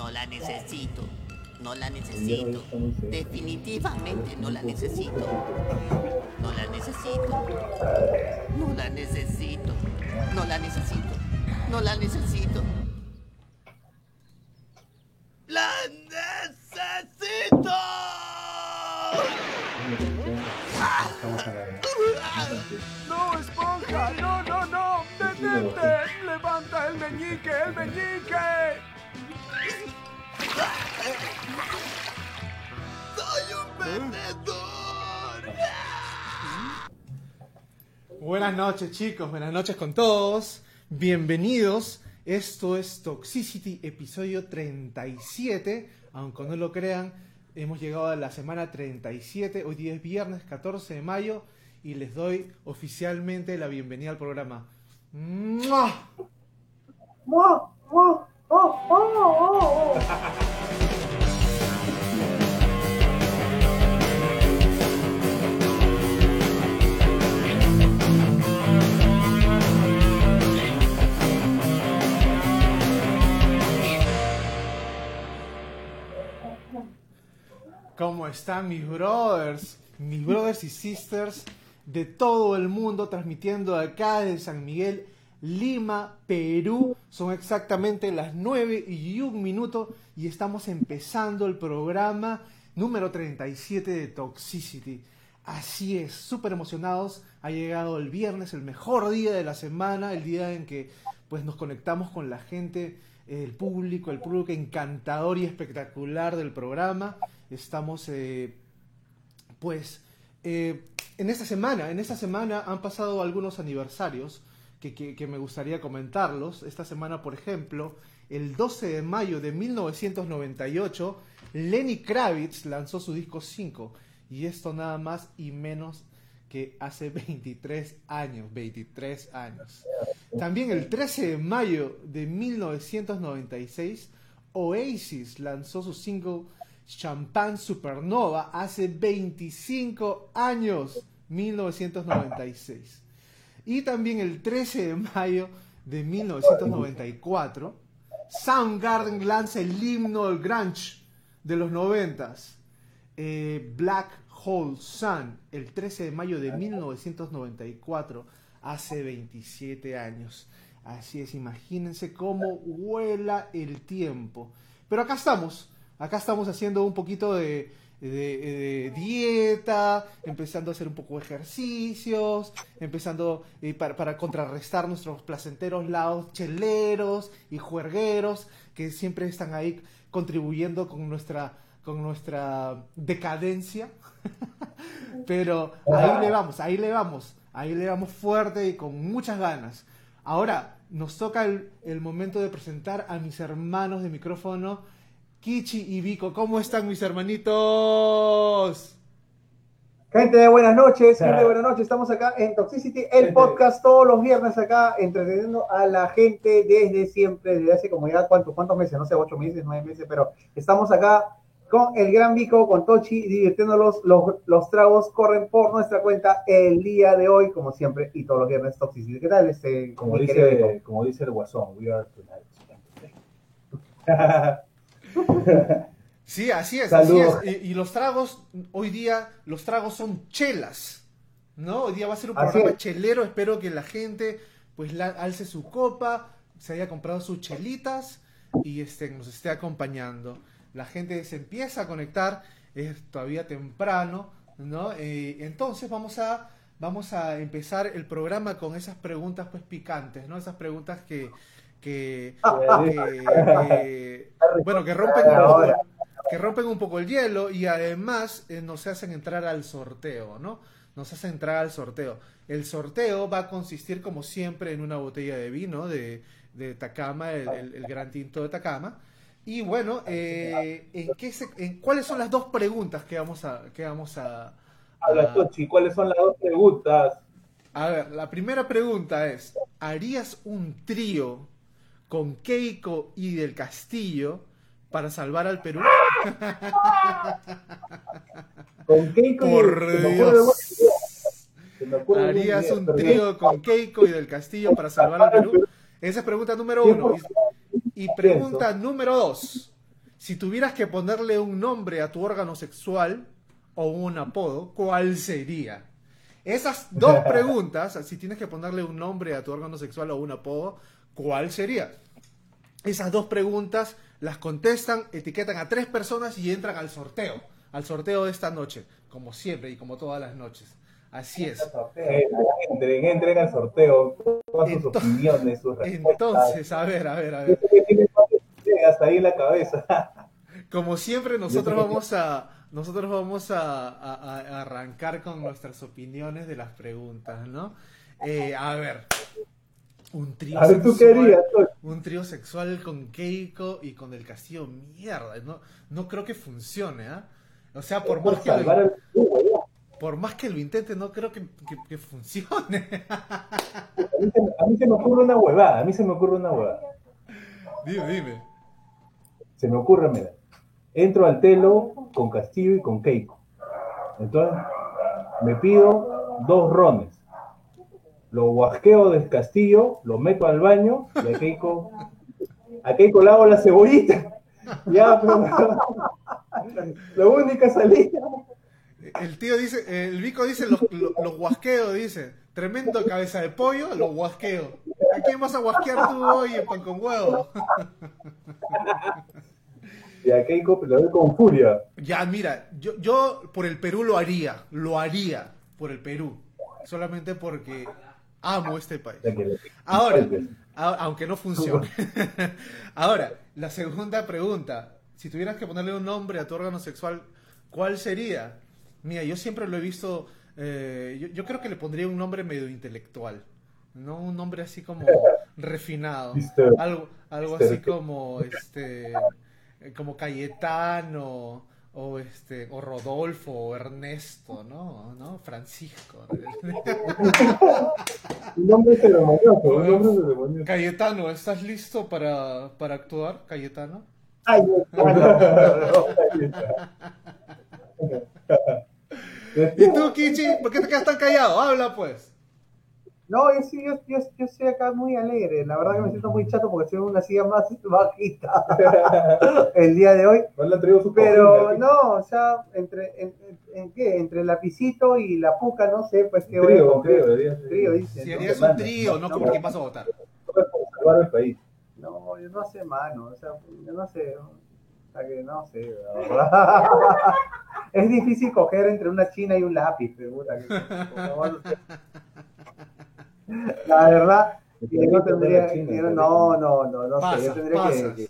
No la necesito. No la necesito. Definitivamente no la necesito. No la necesito. No la necesito. No la necesito. No la necesito. Buenas noches chicos, buenas noches con todos. Bienvenidos. Esto es Toxicity, episodio 37. Aunque no lo crean, hemos llegado a la semana 37. Hoy día es viernes 14 de mayo y les doy oficialmente la bienvenida al programa. ¡Mua! ¿Cómo están mis brothers? Mis brothers y sisters de todo el mundo transmitiendo acá desde San Miguel, Lima, Perú. Son exactamente las 9 y un minuto y estamos empezando el programa número 37 de Toxicity. Así es, súper emocionados. Ha llegado el viernes, el mejor día de la semana, el día en que pues nos conectamos con la gente, el público, el público encantador y espectacular del programa. Estamos eh, pues eh, en esta semana, en esta semana han pasado algunos aniversarios que, que- me gustaría comentarlos. Esta semana, por ejemplo, el 12 de mayo de 1998, Lenny Kravitz lanzó su disco 5. Y esto nada más y menos que hace 23 años, 23 años. También el 13 de mayo de 1996, Oasis lanzó su single Champagne Supernova hace 25 años, 1996. Y también el 13 de mayo de 1994, Soundgarden lanza el himno del grunge de los 90 Black Hole Sun, el 13 de mayo de 1994, hace 27 años. Así es, imagínense cómo vuela el tiempo. Pero acá estamos, acá estamos haciendo un poquito de, dieta, empezando a hacer un poco de ejercicios, empezando eh, para, contrarrestar nuestros placenteros lados cheleros y juergueros que siempre están ahí contribuyendo con nuestra, con nuestra decadencia. Pero ahí le vamos, ahí le vamos, ahí le vamos fuerte y con muchas ganas. Ahora nos toca el momento de presentar a mis hermanos de micrófono, Kichi y Vico. ¿Cómo están mis hermanitos? Gente de buenas noches, gente de buenas noches, estamos acá en Toxicity, el podcast todos los viernes acá, entreteniendo a la gente desde siempre, desde hace como ya cuántos, cuántos meses, no sé, ocho meses, nueve meses, pero estamos acá con el gran Vico, con Tochi, divirtiéndolos, los, los tragos corren por nuestra cuenta el día de hoy, como siempre, y todos los viernes Toxicity. ¿Qué tal, este, Como dice, como dice el guasón, we are tonight. Sí, así es, Saludos. así es. Y, y los tragos, hoy día, los tragos son chelas, ¿no? Hoy día va a ser un Así programa es. chelero. Espero que la gente, pues, la, alce su copa, se haya comprado sus chelitas y este, nos esté acompañando. La gente se empieza a conectar, es todavía temprano, ¿no? Eh, entonces vamos a, vamos a empezar el programa con esas preguntas, pues, picantes, ¿no? Esas preguntas que, que, que- que- bueno, que rompen un poco, que rompen un poco el hielo y además eh, nos hacen entrar al sorteo, ¿no? Nos hacen entrar al sorteo. El sorteo va a consistir, como siempre, en una botella de vino de, de Takama, el, el- el gran tinto de Takama. Y bueno, eh, ¿en qué se- en, ¿cuáles son las dos preguntas que vamos a, que vamos a, Habla Tochi, ¿cuáles son las dos preguntas? a ver, la primera pregunta es, ¿harías un trío con Keiko y del Castillo para salvar al Perú? Con Keiko y- Por ocurre Dios. ¿Harías un trío con Keiko y del Castillo para salvar al Perú? Esa es pregunta número uno. Y, y pregunta número dos. Si tuvieras que ponerle un nombre a tu órgano sexual o un apodo, ¿cuál sería? Esas dos preguntas, si tienes que ponerle un nombre a tu órgano sexual o un apodo, ¿cuál sería? Esas dos preguntas las contestan, etiquetan a tres personas y entran al sorteo, al sorteo de esta noche, como siempre y como todas las noches. Así es. Entren, entren al sorteo. Todas sus Ento- opiniones, sus respuestas. Entonces, a ver, a ver, a ver. ideas ahí en la cabeza. Como siempre, nosotros vamos a nosotros vamos a, a- a arrancar con nuestras opiniones de las preguntas, ¿no? Eh, a ver, un trío A ver, ¿tú qué sexual? Toy? un trío sexual con Keiko y con el Castillo, mierda, no, no creo que funcione, ¿ah? O sea, por más, que lo, por más que lo intente, no creo que, que- que funcione. A mí, se, a mí se me ocurre una huevada. A mí se me ocurre una huevada. dime, dime. Se me ocurre, mira. Entro al telo con Castillo y con Keiko. Entonces, me pido dos rones. Lo guasqueo del Castillo, lo meto al baño y a Keiko, a Keiko le hago la cebollita. Ya, pero la única salida. El tío dice, el Vico dice, los lo, lo guasqueo, dice. Tremendo cabeza de pollo, lo guasqueo. ¿A quién vas a guasquear tú hoy en pan con huevo? Y a Keiko le doy con furia. Ya, mira, yo, yo por el Perú lo haría, lo haría por el Perú. Solamente porque amo este país. Ahora, a- aunque no funcione. Ahora, la segunda pregunta. Si tuvieras que ponerle un nombre a tu órgano sexual, ¿cuál sería? Mira, yo siempre lo he visto. eh, yo, yo creo que le pondría un nombre medio intelectual. No un nombre así como refinado. Algo, algo así como este. Como Cayetano. O este. O Rodolfo. O Ernesto, ¿no? ¿No? Francisco. Un nombre. Cayetano, ¿estás listo para, para actuar, Cayetano? Ay, ¿Y tú, Kichi? ¿Por qué te quedas tan callado? Habla, pues. No, yo sí, yo, yo, yo estoy acá muy alegre. La verdad que me siento muy chato porque estoy en una silla más bajita el día de hoy. No traído su Pero cocina, no, o sea, entre, en, en- en qué? Entre el lapicito y la puca, no sé, pues qué voy a trío, dice. Si harías un trío, no como quién vas a votar. Por salvar al país. No, yo no sé, mano. O sea, yo no sé. O sea, que no sé, la verdad. Es difícil coger entre una china y un lápiz, pero puta, que-. La verdad, yo no tendría. yo no, no, no, no sé. Yo tendría que. pasas. que-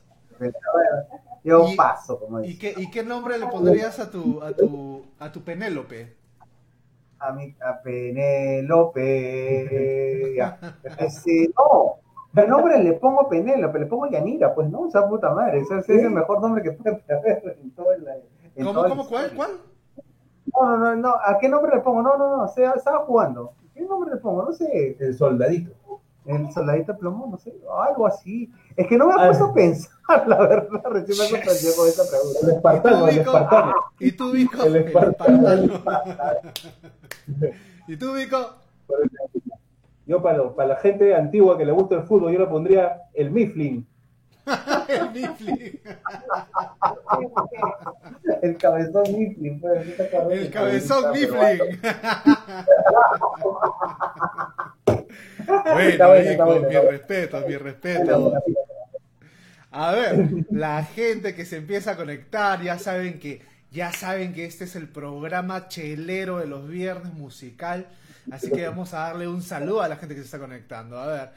Yo Y- paso, como ¿Y dice. qué, ¿Y qué nombre le pondrías a tu, a tu, a tu Penélope? A mi a Penélope. ya. Este, no. De nombre le pongo Penélope, le pongo Yanira, pues no, o sea, puta madre. Ese, ese es el mejor nombre que puede haber en todo el. en ¿Cómo, toda la cómo, cuál, cuál? No, no, no, no, ¿a qué nombre le pongo? No, no, no, o sea, estaba jugando. ¿Qué nombre le pongo? No sé, El soldadito. el soldadito de plomo, no sé, algo así. Es que no me he Ah. puesto a pensar, la verdad, recién me sorprendió con esa El pregunta. ¿Y tú, espartano, el Vico? espartano. ¿Y tú, Vico? El espartano. ¿Y tú, Vico? Yo para, lo- para la gente antigua que le gusta el fútbol, yo le pondría el Mifflin. El Mifflin. El cabezón Mifflin, pues, ¿no te acuerdas El cabezón? Mifflin. Bueno, Está bueno, está Vico, bueno, mi está bueno. respeto, mi respeto. A ver, la gente que se empieza a conectar, ya saben que, ya saben que este es el programa chelero de los viernes musical. Así que vamos a darle un saludo a la gente que se está conectando. A ver,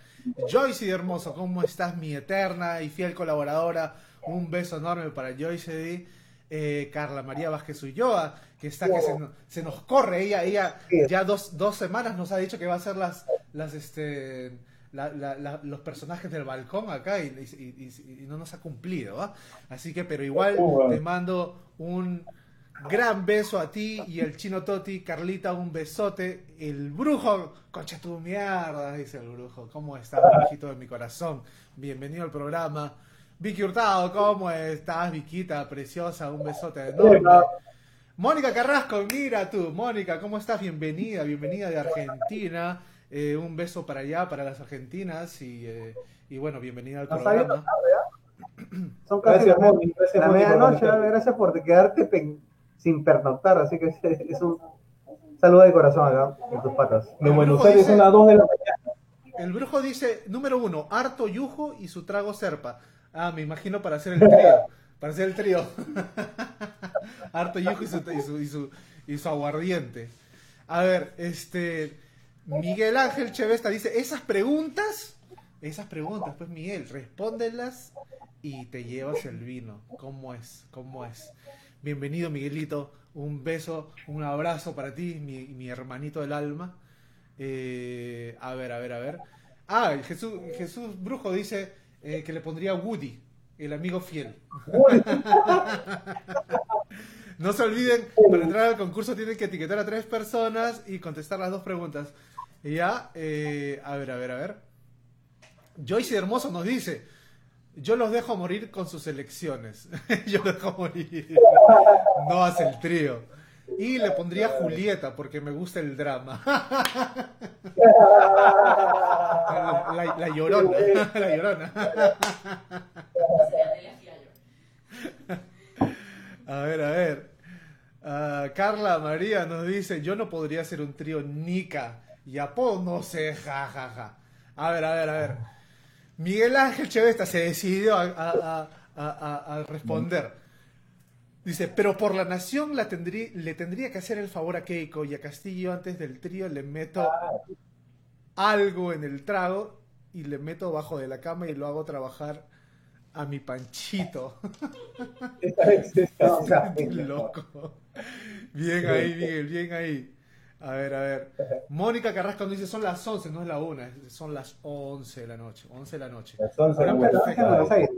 Joyce de Hermoso, ¿cómo estás, mi eterna y fiel colaboradora? Un beso enorme para Joyce D. Eh, Carla María Vázquez Ulloa, que está que se, no- se nos corre. Ella, ella ya dos, dos semanas nos ha dicho que va a hacer las, las este, la- la- la- los personajes del balcón acá y, y- y- y no nos ha cumplido. Así que, pero igual Oh, wow. te mando un gran beso a ti y el chino Toti, Carlita, un besote. El brujo, concha tu mierda, dice el brujo. ¿Cómo estás, brujito de mi corazón? Bienvenido al programa. Vicky Hurtado, ¿cómo estás, Viquita, preciosa? Un besote enorme. Mónica Carrasco, mira tú, Mónica, ¿cómo estás? Bienvenida, bienvenida de Argentina. Eh, un beso para allá, para las argentinas y, eh, y bueno, bienvenida al programa. ¿ah? son casi Gracias, la, Moni. Gracias, la medianoche. Gracias por quedarte pen- sin pernoctar, así que es, es un saludo de corazón acá en tus patas. En Buenos Aires son las 2 de la mañana. El brujo dice, número uno, harto yujo y su trago serpa. Ah, me imagino para hacer el trío. Para hacer el trío. harto yujo y su, y su, y su, y su aguardiente. A ver, este... Miguel Ángel Chevesta dice, esas preguntas, esas preguntas, pues Miguel, respóndelas y te llevas el vino. ¿Cómo es? ¿Cómo es? Bienvenido Miguelito, un beso, un abrazo para ti, mi, hermanito del alma. Eh, a ver, a ver, a ver. Ah, Jesús, Jesús Brujo dice eh, que le pondría Woody, el amigo fiel. No se olviden, para entrar al concurso tienen que etiquetar a tres personas y contestar las dos preguntas. Ya, eh, a ver, a ver, a ver. Joyce Hermoso nos dice, yo los dejo morir con sus elecciones. yo los dejo morir. No hace el trío. Y le pondría Julieta porque me gusta el drama. la, llorona. La llorona. A ver, a ver. Ah, Carla María nos dice, yo no podría hacer un trío Nika y Apo, no sé, ja, ja, ja. A ver, a ver, a ver. Miguel Ángel Chevesta se decidió a, a- a- a- a responder. Dice, pero por la nación la tendrí- le tendría que hacer el favor a Keiko y a Castillo antes del trío le meto algo en el trago y le meto bajo de la cama y lo hago trabajar a mi panchito. Esta vez. Qué loco. Bien ahí, Miguel, bien ahí. A ver, a ver. Mónica Carrasco nos dice, son las 11, no es la 1, son las 11 de la noche. 11 de la noche. Las 11 Ahora, de la Pero perfecto. en Buenos Aires.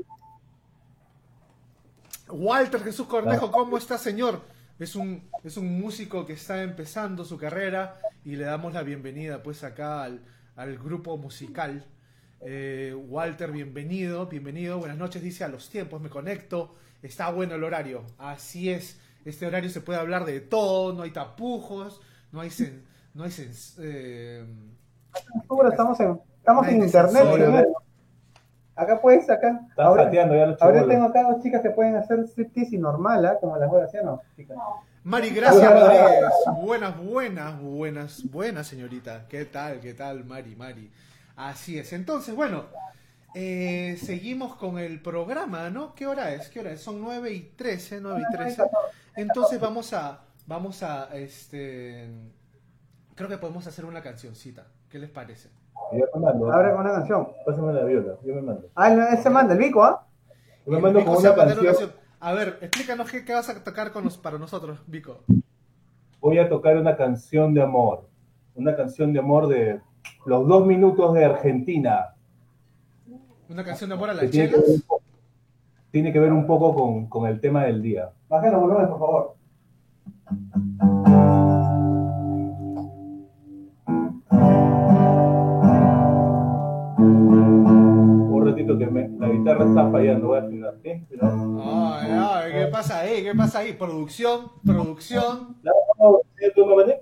Walter Jesús Cornejo, ¿cómo está, señor? Es un, es un músico que está empezando su carrera y le damos la bienvenida, pues, acá al, al grupo musical. Eh, Walter, bienvenido, bienvenido. Buenas noches, dice a los tiempos, me conecto. Está bueno el horario. Así es. Este horario se puede hablar de todo, no hay tapujos, no hay cen- no hay eh, estamos en, estamos en internet. Acá puedes, acá. Ahora, ya los ahora tengo acá dos chicas que pueden hacer striptease y normal, ¿ah? Como las voy haciendo, chicas. Mari Gracia Rodríguez, buenas, buenas, buenas, buenas señorita. ¿Qué tal, qué tal, Mari, Mari? Así es. Entonces, bueno, eh, seguimos con el programa, ¿no? ¿Qué hora es? ¿Qué hora es? Son 9 y 13, 9 y 13. Entonces vamos a, vamos a, este, creo que podemos hacer una cancioncita. ¿Qué les parece? Yo me mando. Abre con una canción. Pásame la viola, yo me mando. Ah, él, él se manda, el Vico, ¿ah? Yo me mando con una canción. canción. A ver, explícanos qué, qué vas a tocar con los, para nosotros, Vico. Voy a tocar una canción de amor. Una canción de amor de los dos minutos de Argentina. Una canción de amor a las tiene, que ver chelas. un po- tiene que ver un poco con, con el tema del día. Bajen los volúmenes, por favor. Un ratito que me- la guitarra está fallando, voy a afinar. ¿sí? Pero- Ay, ay, ¿qué pasa ahí? ¿Qué pasa ahí? Producción, producción. ¿La vamos a hacer tú, Mamane?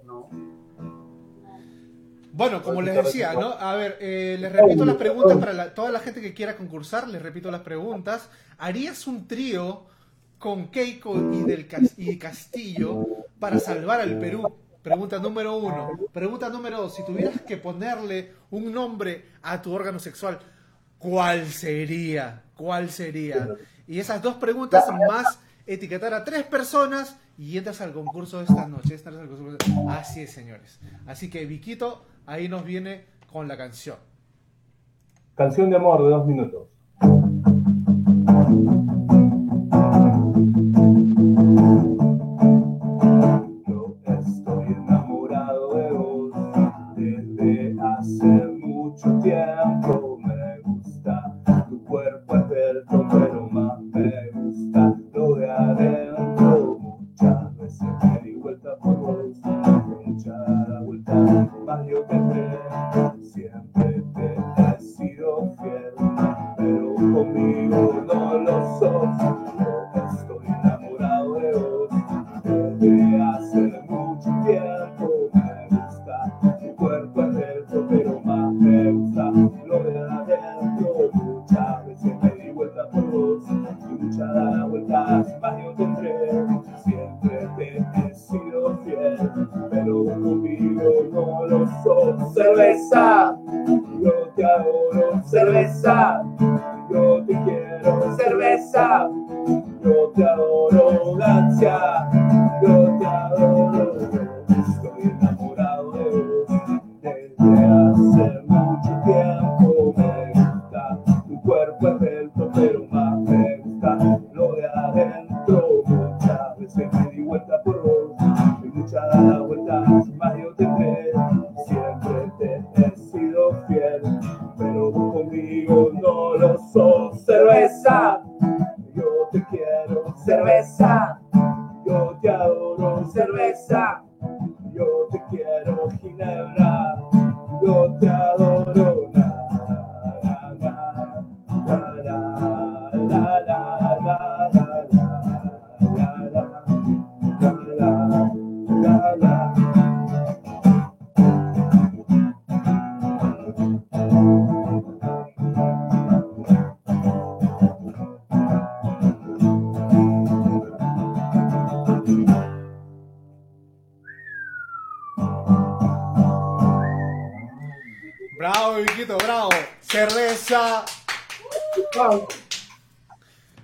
Bueno, como les decía, ¿no? A ver, eh, les repito las preguntas para la- toda la gente que quiera concursar, les repito las preguntas. ¿Harías un trío con Keiko y, del y Castillo para salvar al Perú? Pregunta número uno. Pregunta número dos. Si tuvieras que ponerle un nombre a tu órgano sexual, ¿cuál sería? ¿Cuál sería? Y esas dos preguntas más etiquetar a tres personas y entras al concurso de esta noche. Entras al concurso Así es, señores. Así que Viquito ahí nos viene con la canción. Canción de amor de dos minutos.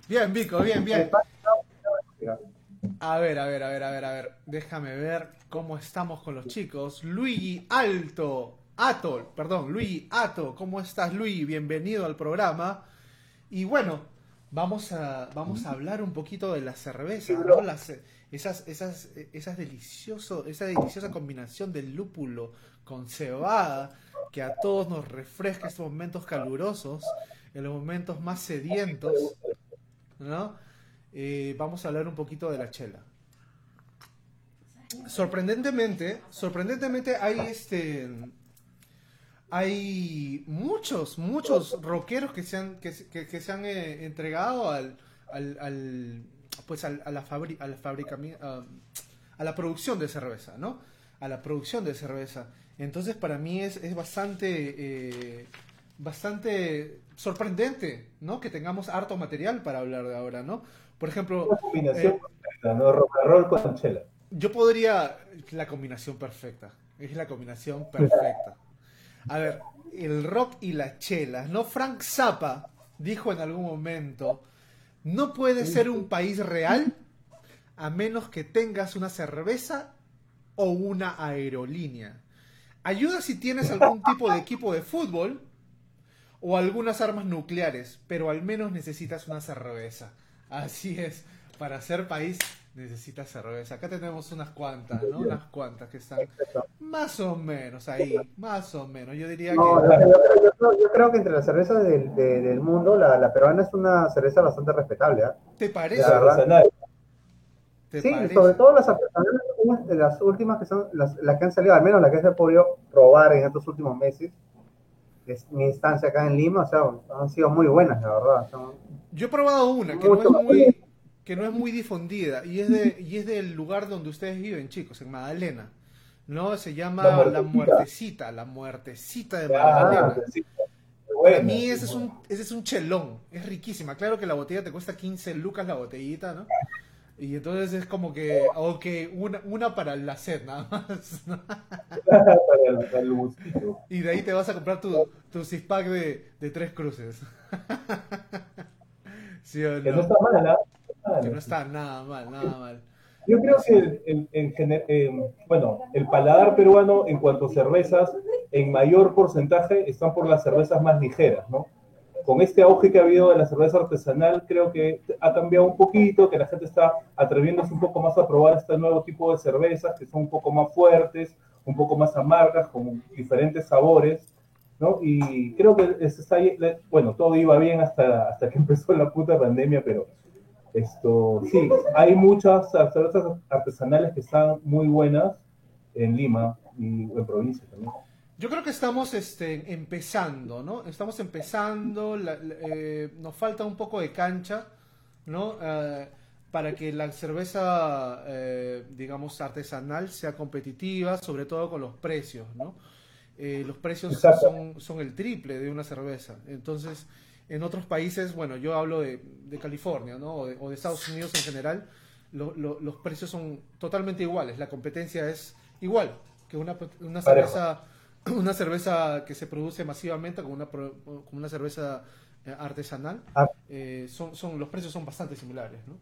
Bien, Vico, bien, bien. A ver, a ver, a ver, a ver, a ver. Déjame ver cómo estamos con los chicos. Luigi Alto. Atol, perdón, Luigi Ato. ¿Cómo estás, Luigi? Bienvenido al programa. Y bueno, vamos a, vamos a hablar un poquito de la cerveza, ¿no? Las, esas, esas, esas delicioso, esa deliciosa combinación del lúpulo con cebada que a todos nos refresca estos momentos calurosos, en los momentos más sedientos, ¿no? Eh, vamos a hablar un poquito de la chela. Sorprendentemente, sorprendentemente hay este hay muchos, muchos rockeros que se han, que, que- que se han eh, entregado al, al, al- pues al- a la fabri- a la fabricami- a, a la producción de cerveza, ¿no? A la producción de cerveza. Entonces para mí es, es bastante, eh, bastante sorprendente, ¿no? Que tengamos harto material para hablar de ahora, ¿no? Por ejemplo, Una combinación eh, perfecta, ¿no? Rock and roll con chela. yo podría. La combinación perfecta. Es la combinación perfecta. A ver, el rock y las chelas, ¿no? Frank Zappa dijo en algún momento: No puede ser un país real a menos que tengas una cerveza o una aerolínea. Ayuda si tienes algún tipo de equipo de fútbol o algunas armas nucleares, pero al menos necesitas una cerveza. Así es, para ser país necesitas cerveza. Acá tenemos unas cuantas, ¿no? Unas cuantas que están más o menos ahí, más o menos. Yo diría No, que... yo, creo- yo creo, yo creo que entre las cervezas del, de- del mundo, la, la peruana es una cerveza bastante respetable. ¿ah? ¿Te parece? La verdad. Artesanal. ¿Te Sí, parece? sobre todo las artesanales, las últimas que son las, las que han salido, al menos las que se ha podido probar en estos últimos meses. Es mi instancia acá en Lima, o sea, han sido muy buenas, la verdad. son- Yo he probado una que no es muy que no es muy difundida y es de y es del lugar donde ustedes viven, chicos, en Magdalena. ¿No? Se llama La La Muertecita. La Muertecita de Ah, Magdalena. Para Bueno. mí ese es un ese es un chelón, es riquísima. Claro que la botella te cuesta 15 lucas la botellita, ¿no? Y entonces es como que, ok, una, una para la sed nada más. para el, para el gustito. Y de ahí te vas a comprar tu, tu six pack de, de tres cruces. ¿Sí o Que no está mal, ¿ah? Ah, Que no está nada mal, nada mal. Yo creo que en em, bueno, el paladar peruano en cuanto a cervezas, en mayor porcentaje están por las cervezas más ligeras, ¿no? Con este auge que ha habido de la cerveza artesanal, creo que ha cambiado un poquito, que la gente está atreviéndose un poco más a probar este nuevo tipo de cervezas, que son un poco más fuertes, un poco más amargas, con diferentes sabores, ¿no? Y creo que es- está bueno, todo iba bien hasta, hasta que empezó la puta pandemia, pero esto, sí, hay muchas cervezas artesanales que están muy buenas en Lima y en provincia también. Yo creo que estamos este, empezando, ¿no? Estamos empezando, la- la- eh, nos falta un poco de cancha, ¿no? Eh, para que la cerveza, eh, digamos, artesanal sea competitiva, sobre todo con los precios, ¿no? Eh, los precios son, son el triple de una cerveza. Entonces, en otros países, bueno, yo hablo de, de California, ¿no? O de, o de Estados Unidos en general, lo- lo- los precios son totalmente iguales. La competencia es igual que una, una Parejo. una cerveza que se produce masivamente con una, con una cerveza eh, artesanal. Ah. Eh, son, son, los precios son bastante similares, ¿no?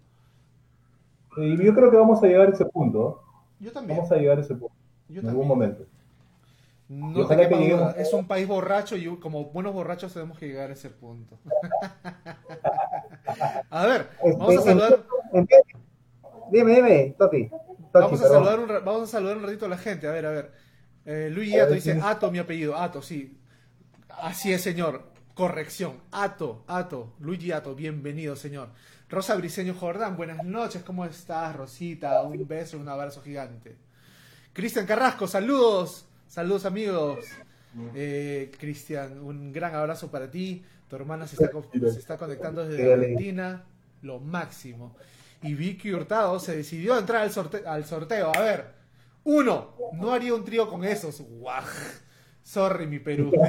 Y yo creo que vamos a llegar a ese punto. Yo también. Vamos a llegar a ese punto. Yo en algún también. momento. No te que lleguemos. Es un país borracho y como buenos borrachos tenemos que llegar a ese punto. a ver, vamos a Este, saludar, Dime, dime, Toti. Vamos a saludar un, vamos a saludar un ratito a la gente. A ver, a ver. Eh, Luigi Ato dice. Ato, mi apellido, Ato, sí. Así es, señor. Corrección. Ato, Ato, Luigi Ato, bienvenido, señor. Rosa Briseño Jordán, buenas noches, ¿cómo estás, Rosita? Un beso, un abrazo gigante. Cristian Carrasco, saludos, saludos amigos. Eh, Cristian, un gran abrazo para ti. Tu hermana se está, co- se está conectando desde Argentina, lo máximo. Y Vicky Hurtado se decidió a entrar al, sorte- al sorteo. A ver, uno, no haría un trío con esos. Guaj. Sorry, mi Perú.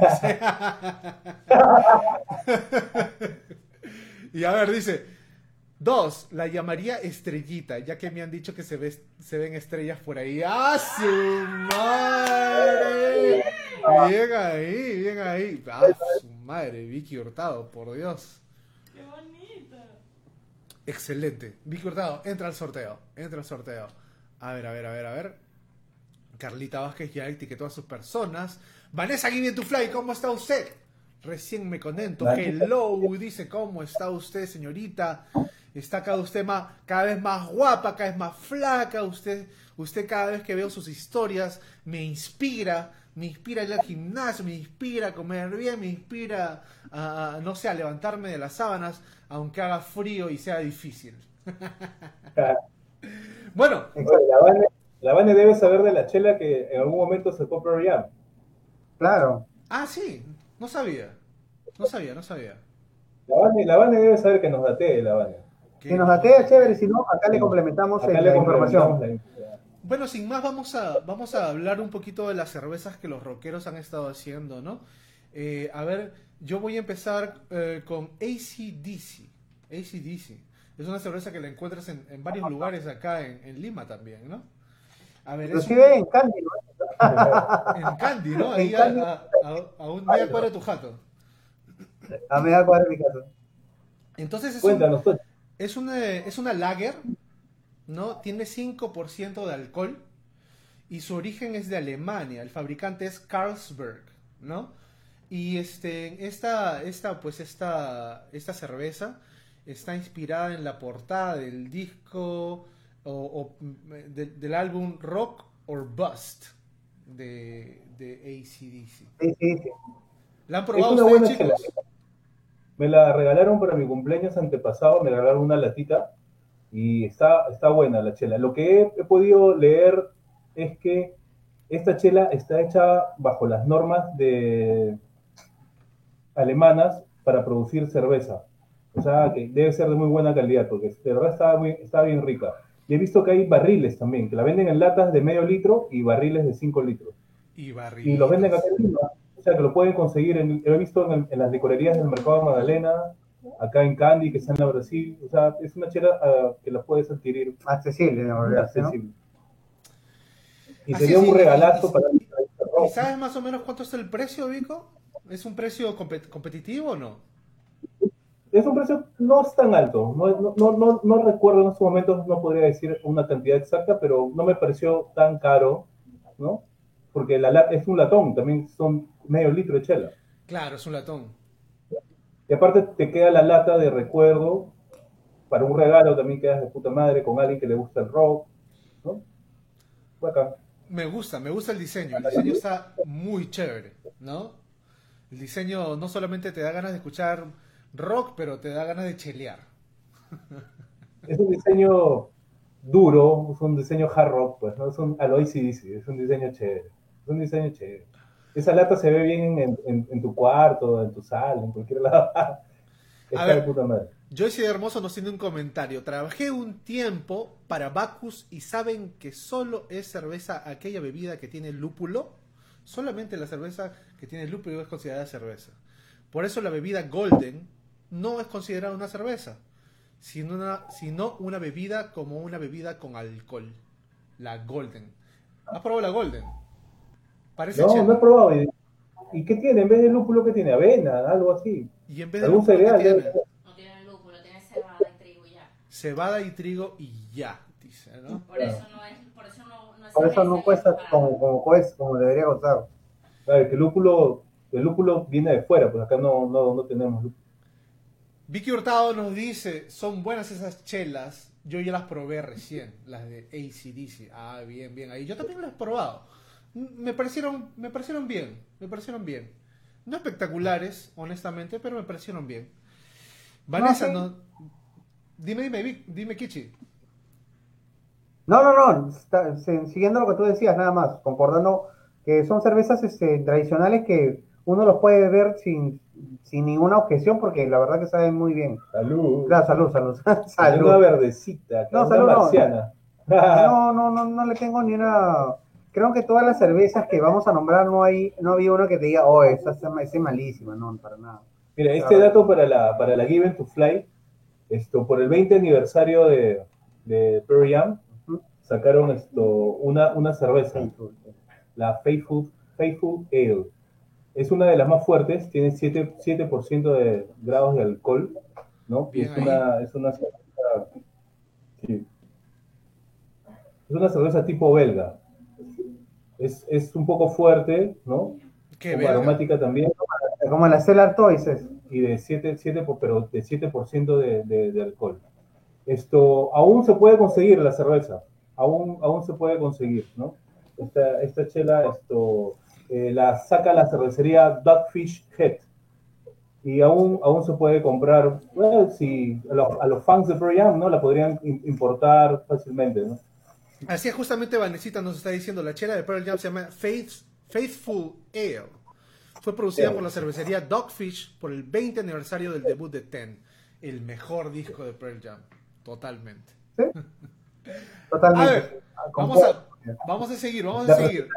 y a ver, dice, Dos, la llamaría estrellita, ya que me han dicho que se, ve, se ven estrellas por ahí. ¡Ah, su madre! Bien ahí, bien ahí. ¡Ah, su madre! Vicky Hurtado, por Dios. ¡Qué bonito! Excelente. Vicky Hurtado, entra al sorteo. Entra al sorteo. A ver, a ver, a ver, a ver. Carlita Vázquez ya etiquetó a sus personas. Vanessa Give to Fly, ¿cómo está usted? Recién me. Vanessa. Hello, dice, ¿cómo está usted, señorita? Está cada usted más, cada vez más guapa, cada vez más flaca. Usted, usted cada vez que veo sus historias me inspira, me inspira a ir al gimnasio, me inspira a comer bien, me inspira a, no sé, a levantarme de las sábanas, aunque haga frío y sea difícil. bueno, La la Vane debe saber de la chela que en algún momento sacó Pearl Jam. Claro. ah, sí, no sabía. No sabía, no sabía. La Vane, la Vane debe saber que nos datee la Vane. Que- Si nos datea, chévere, si no, acá le complementamos Acá le la complementamos información. la. Bueno, sin más, vamos a, vamos a hablar un poquito de las cervezas que los rockeros han estado haciendo, ¿no? Eh, a ver, yo voy a empezar eh, con ACDC. ACDC. Es una cerveza que la encuentras en, en varios lugares acá en, en Lima también, ¿no? A ver, un- Inclusive en Candy, ¿no? en Candy, ¿no? Ahí a, Candy. a, a- a un media cuadra de tu jato. A media cuadra mi casa. Entonces es, un- Cuéntanos, Tochi. es, una, es una lager, ¿no? Tiene 5% de alcohol y su origen es de Alemania. El fabricante es Carlsberg, ¿no? Y este, esta, esta, pues esta, esta cerveza está inspirada en la portada del disco o, o, mm, de- del álbum Rock or Bust de, de ACDC. ¿La han Es probado una ustedes, buena chela. Me la regalaron para mi cumpleaños antepasado, me regalaron una latita y está, está buena la chela. Lo que he, he podido leer es que esta chela está hecha bajo las normas de alemanas para producir cerveza. O sea, que debe ser de muy buena calidad, porque de verdad está, muy, está bien rica. Y he visto que hay barriles también, que la venden en latas de medio litro y barriles de 5 litros. Y Y los venden acá en Lima. O sea, que lo pueden conseguir, en, lo he visto en, el- en las licorerías del mercado de Magdalena, acá en Candy, que está en la Brasil. O sea, es una chela ah, que la puedes adquirir Accesible, en realidad, ¿no? accesible. Y sería es, un regalazo y- para ti. ¿Y sabes más o menos cuánto está el precio, Vico? ¿Es un precio compet- competitivo o no? Es un precio, no es tan alto. No, no, no, no, recuerdo en estos momentos, no podría decir una cantidad exacta, pero no me pareció tan caro, ¿no? Porque la, la- es un latón, también son medio litro de chela. Claro, es un latón. Y aparte te queda la lata de recuerdo para un regalo también quedas de puta madre con alguien que le gusta el rock, ¿no? Bacán. Me gusta, me gusta el diseño. El diseño está muy chévere, ¿no? El diseño no solamente te da ganas de escuchar rock, pero te da ganas de chelear. Es un diseño duro, es un diseño hard rock, pues, ¿no? Es un, a lo AC/DC, es un diseño chévere. Es un diseño chévere. Esa lata se ve bien en, en- en tu cuarto, en tu sala, en cualquier lado. Está ver. de puta madre. Joyce de Hermoso nos tiene un comentario. Trabajé un tiempo para Bacchus y saben que solo es cerveza aquella bebida que tiene lúpulo. Solamente la cerveza que tiene lúpulo es considerada cerveza. Por eso la bebida Golden no es considerada una cerveza, sino una, sino una bebida como una bebida con alcohol. La Golden. ¿Has probado la Golden? Parece No, chela. no he probado. ¿Y- ¿Y qué tiene? En vez de lúpulo, ¿qué tiene? Avena, algo así. Y en vez de Algún lúpulo, ¿qué cereal. tiene? No tiene lúpulo, tiene cebada y trigo y ya. Cebada y trigo y ya, dice, ¿no? Por eso no es, por eso no, no es Por eso no cuesta es como, como, cuesta, como debería costar. Claro, que el lúpulo, el lúpulo viene de fuera, pues acá no, no, no tenemos lúpulo. Vicky Hurtado nos dice, son buenas esas chelas. Yo ya las probé recién, las de ACDC. Ah, bien, bien. Ahí yo también las he probado. M- Me parecieron, me parecieron bien, me parecieron bien. No espectaculares, honestamente, pero me parecieron bien. Vanessa, sí. no, dime, dime, Vic- dime, Kichi. No, no, no, está- siguiendo lo que tú decías, nada más, concordando que son cervezas este, tradicionales que uno los puede ver sin, sin ninguna objeción porque la verdad que saben muy bien. Salud. Claro, salud, salud, Una salud. verdecita, No, una salud no. marciana. No, no, no, no le tengo ni una... Creo que todas las cervezas que vamos a nombrar no hay, no había una que te diga, oh, esa esa es malísima, no, para nada. Mira, este dato para la, para la Given to Fly, esto, por el 20 aniversario de, de Pearl Jam, Ujú. sacaron esto, una, una cerveza, la Faithful, Faithful Ale. Es una de las más fuertes, tiene 7%, 7% de grados de alcohol, ¿no? Y Bien es una, es una cerveza, sí. Es una cerveza tipo belga. Es, es un poco fuerte, ¿no? Qué Como aromática también Como las Cellar Toys es. y de 7, 7 por- pero de 7% de, de, de alcohol. Esto aún se puede conseguir la cerveza, aún, aún se puede conseguir, ¿no? Esta, esta chela esto, eh, la saca la cervecería Dogfish Head y aún, aún se puede comprar, bueno, si a los, a los fans de Pearl Jam, ¿no? La podrían im- importar fácilmente, ¿no? Así es, justamente Vanesita nos está diciendo, la chela de Pearl Jam se llama Faith- Faithful Ale. Fue producida por la cervecería Dogfish por el 20 aniversario del debut de Ten, el mejor disco de Pearl Jam, totalmente. A Totalmente. ver, Con vamos a, vamos a seguir, vamos a seguir.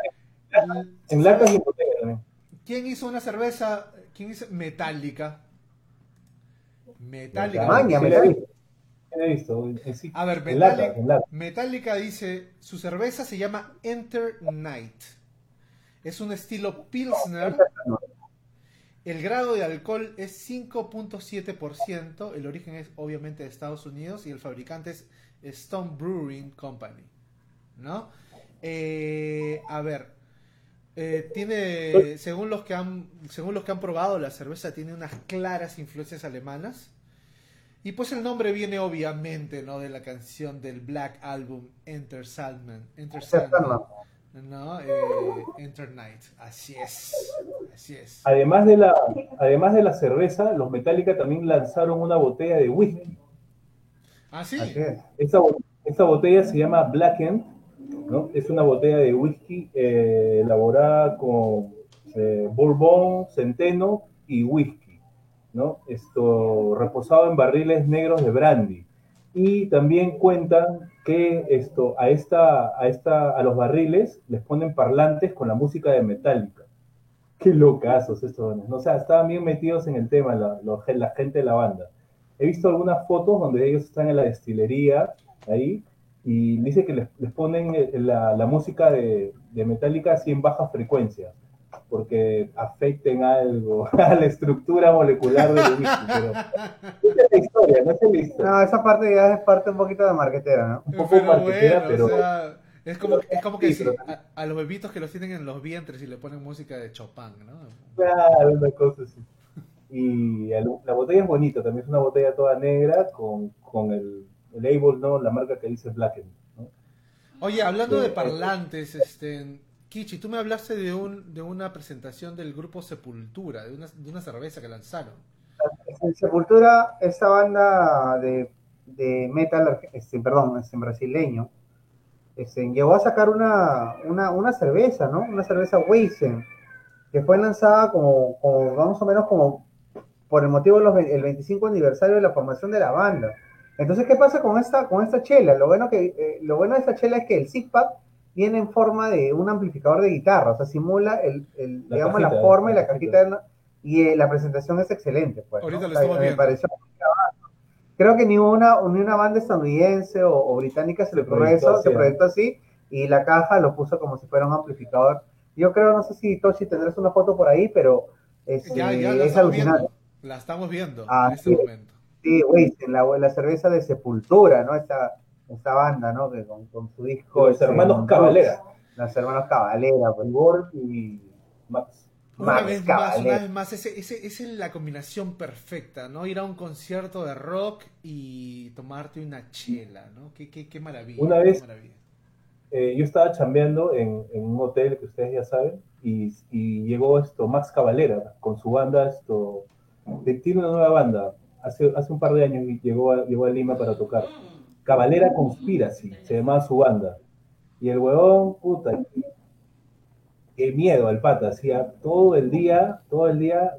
En latas y en botellas también. ¿Quién hizo una cerveza? ¿Quién hizo? Metálica. Metálica. Maña, he visto. Sí- A ver. Metallica dice, su cerveza se llama Enter Night. Es un estilo Pilsner. El grado de alcohol es 5.7%. El origen es obviamente de Estados Unidos y el fabricante es Stone Brewing Company. ¿No? Eh, a ver. Eh, tiene, según los que han, según los que han probado, la cerveza tiene unas claras influencias alemanas. Y pues el nombre viene obviamente, ¿no? De la canción del Black Album Enter Sandman. Enter Sandman. ¿no? Eh, Enter Night. Así es. Así es. Además de, la, además de la cerveza, los Metallica también lanzaron una botella de whisky. Ah, sí. Esta, esta botella se llama Blackened, ¿no? Es una botella de whisky eh, elaborada con eh, bourbon, centeno y whisky, ¿no? Esto reposado en barriles negros de brandy. Y también cuentan que esto, a, esta, a, esta, a los barriles les ponen parlantes con la música de Metallica. Qué locazos estos, ¿no? O sea, estaban bien metidos en el tema la, los- la gente de la banda. He visto algunas fotos donde ellos están en la destilería ahí y dice que les, les ponen eh, la, la música de, de Metallica así en baja frecuencia porque afecten algo a la estructura molecular del whisky. Pero esa es la historia, no es la historia. No, esa parte ya es parte un poquito de marquetera, ¿no? Un poco Pero marquetera, bueno, pero o sea, es como, es como que Sí, a, a los bebitos que los tienen en los vientres y le ponen música de Chopin, ¿no? claro, una cosa así. Y el- la botella es bonita, también es una botella toda negra con, con el, el label, ¿no? La marca que dice Blacken. ¿no? Oye, hablando de Sí. parlantes, este, Kichi, tú me hablaste de un de una presentación del grupo Sepultura, de una, de una cerveza que lanzaron. En Sepultura, esta banda de, de metal, este, perdón, este, brasileño, este, llegó a sacar una, una, una cerveza, ¿no? Una cerveza Weizen, que fue lanzada como, como más o menos como por el motivo del 25 aniversario de la formación de la banda. Entonces, ¿qué pasa con esta, con esta chela? Lo bueno, que, eh, lo bueno de esta chela es que el six pack viene en forma de un amplificador de guitarra, o sea, simula el, el, La digamos, la cajita, forma y la la cajita. cajita y eh, la presentación es excelente. Pues, Ahorita ¿no? lo O sea, me pareció. Creo que ni una, ni una banda estadounidense o, o británica se le ocurrió eso, así, se proyectó así y la caja lo puso como si fuera un amplificador. Yo creo, no sé si Toshi tendrás una foto por ahí, pero este, Ya, ya la es estamos alucinante. viendo. La estamos viendo Ah, en este sí. momento. Sí, güey, la, la cerveza de Sepultura, ¿no? Esta, esta banda, ¿no? Que con, con su disco. Los hermanos Cavalera. Los hermanos Cavalera, pues. Igor y Max. Una Max vez más, una vez más, ese, ese, esa es la combinación perfecta, ¿no? Ir a un concierto de rock y tomarte una chela, ¿no? Qué, qué, qué maravilla. Una qué vez- maravilla. Eh, yo estaba chambeando en, en un hotel que ustedes ya saben y, y llegó esto Max Cavalera con su banda esto tiene una nueva banda hace, hace un par de años y llegó a, llegó a Lima para tocar Cavalera Conspiracy se llamaba su banda y el huevón puta qué miedo al pata hacía todo el día todo el día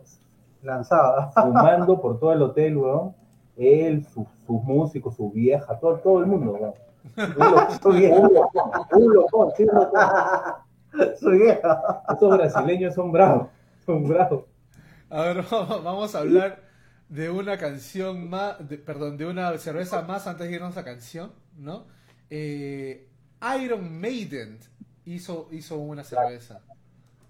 Lanzada. fumando por todo el hotel huevón él sus, sus músicos su vieja todo, todo el mundo huevón. Su vieja. un locón, un locón, sí, un locón. Su vieja. Estos brasileños son bravos, son bravos. A ver, vamos a hablar de una canción más, de- perdón, de una cerveza más antes de irnos a canción, ¿no? Eh, Iron Maiden hizo, hizo una cerveza.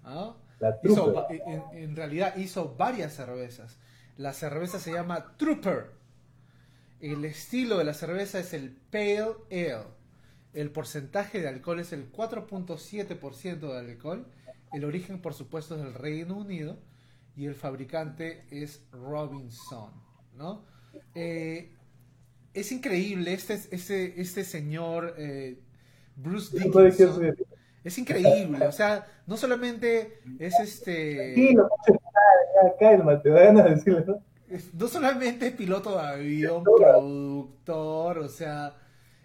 ¿ah? La Hizo en, en realidad hizo varias cervezas. La cerveza se llama Trooper. El estilo de la cerveza es el Pale Ale. El porcentaje de alcohol es el 4.7% de alcohol. El origen, por supuesto, es del Reino Unido. Y el fabricante es Robinson. ¿no? Eh, es increíble este, este, este señor eh, Bruce Dickinson. Es increíble, o sea, no solamente es este. Sí, lo- da ganas de decirle, ¿no? solamente es piloto de avión, productor, o sea,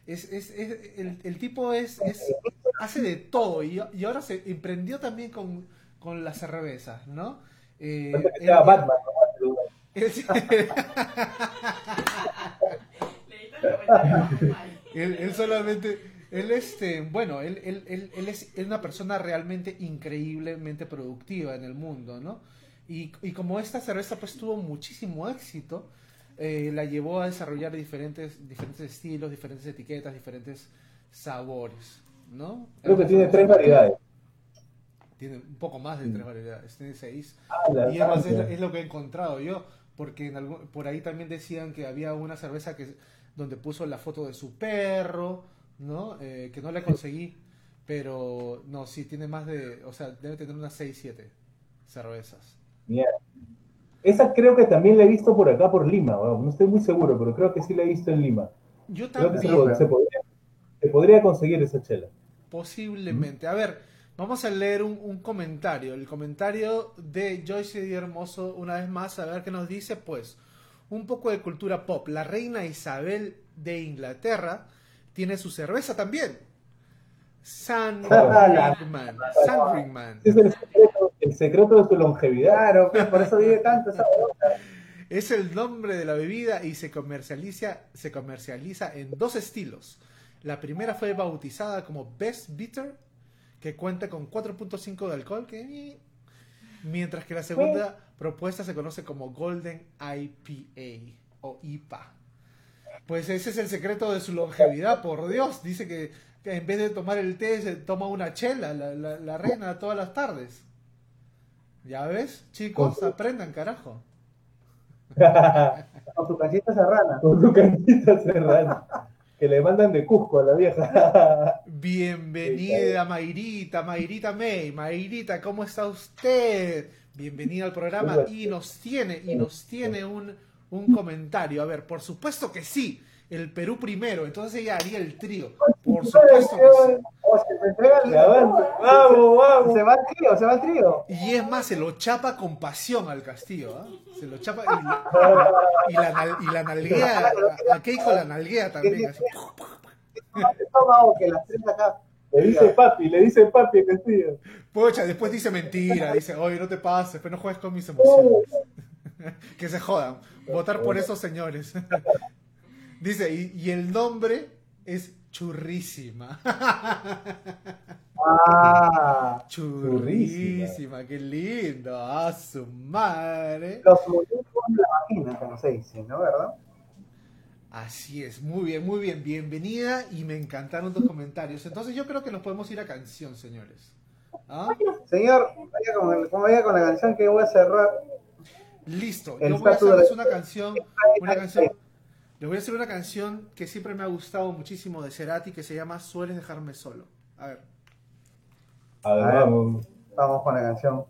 es, es, es- el, el tipo es, es- hace de todo y, y ahora se emprendió también con, con las cervezas, ¿no? Eh, que él- Batman, ¿no? él- solamente, él este, bueno, él, él, él, él es, es una persona realmente increíblemente productiva en el mundo, ¿no? Y, y como esta cerveza pues tuvo muchísimo éxito, eh, la llevó a desarrollar diferentes, diferentes estilos, diferentes etiquetas, diferentes sabores, ¿no? Creo que tiene tres variedades. Tiene un poco más de tres variedades, tiene seis. Ah, Y además es, es lo que he encontrado yo, porque en algún- por ahí también decían que había una cerveza que donde puso la foto de su perro, ¿no? Eh, que no la conseguí, pero no, sí tiene más de, o sea, debe tener unas 6, 7 cervezas. Mierda. Esa creo que también la he visto por acá, por Lima. No estoy muy seguro, pero creo que sí la he visto en Lima. Yo Creo que se, también, pod- se podría, se podría conseguir esa chela. posiblemente. A ver, vamos a leer un, un comentario. El comentario de Joyce Di Hermoso, una vez más, a ver qué nos dice, pues, un poco de cultura pop. La reina Isabel de Inglaterra tiene su cerveza también. San Ringman. San Ringman. Es el secreto, el secreto de su longevidad. Por eso vive tanto esa. Es el nombre de la bebida y se comercializa, se comercializa en dos estilos. La primera fue bautizada como Best Bitter, que cuenta con 4.5 de alcohol, que eh, mientras que la segunda propuesta se conoce como Golden IPA o IPA. Pues ese es el secreto de su longevidad, por Dios. Dice que, que en vez de tomar el té, se toma una chela, la, la, la reina, todas las tardes. ¿Ya ves? Chicos, aprendan, carajo. Con su canchita serrana. Con su canchita serrana. Que le mandan de Cusco a la vieja. Bienvenida Mayrita, Mayrita May, Mayrita, ¿cómo está usted? Bienvenida al programa y nos tiene, y nos tiene un, un comentario. A ver, por supuesto que sí, el Perú primero, entonces ella haría el trío. Por supuesto que sí. O se se entrega el Que avance. Vamos, vamos. Se va al trío, se va al trío. Y es más, se lo chapa con pasión al castillo, ¿ah? Se lo chapa y, la- y la, nal- y la nalguea, a- Keiko la nalguea también. así. Estómago que las tres acá. Le dice papi, le dice papi Castillo. Pocha, después dice mentira, dice, oye, no te pases, pero no juegues con mis emociones. que se jodan, votar por esos señores. dice, y, y el nombre es churrísima. Ah, Churrísima, qué lindo. A su madre. los muñecos de la vagina, como se dice, ¿no? ¿Verdad? Así es, muy bien, muy bien. Bienvenida y me encantaron tus comentarios. Entonces yo creo que nos podemos ir a canción, señores. ¿Ah? Señor, vaya con, el- vaya con la canción que voy a cerrar. Listo, El yo voy a hacerles una canción, una canción. Les voy a hacer una canción que siempre me ha gustado muchísimo de Cerati que se llama Sueles dejarme solo. A ver. A ver, A ver. vamos. Vamos con la canción.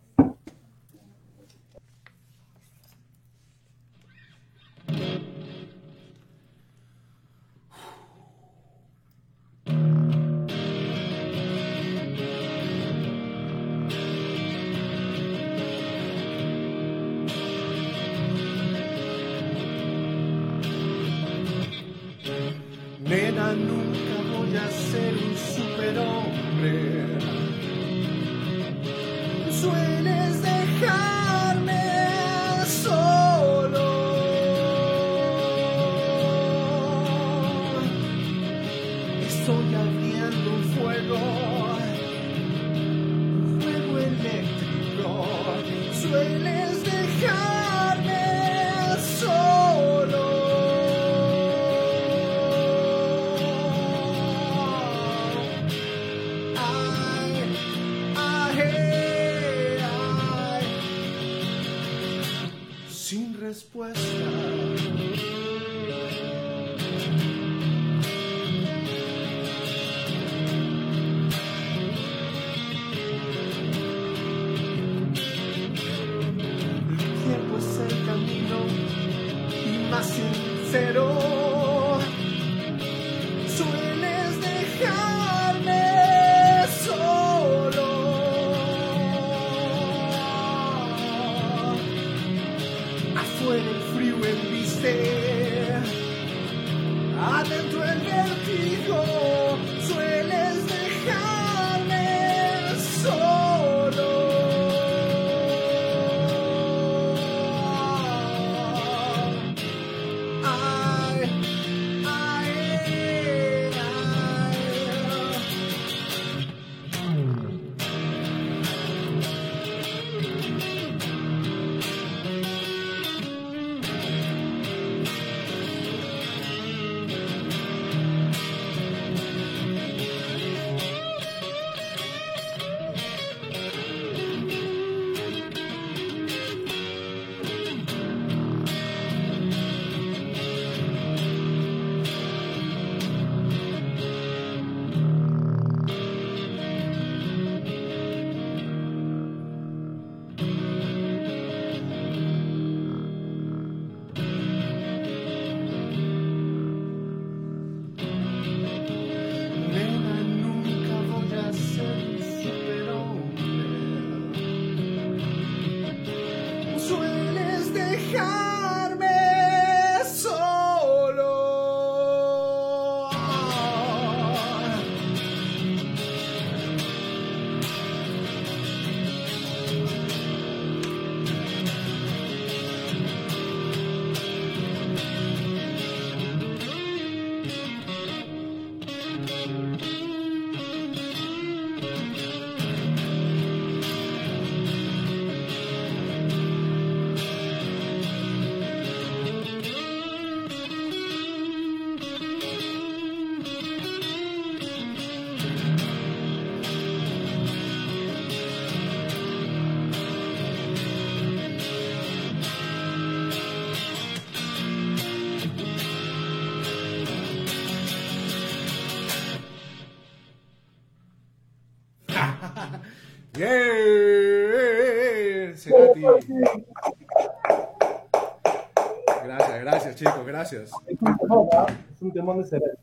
Gracias. Es un temón. Es un temón de Cerati.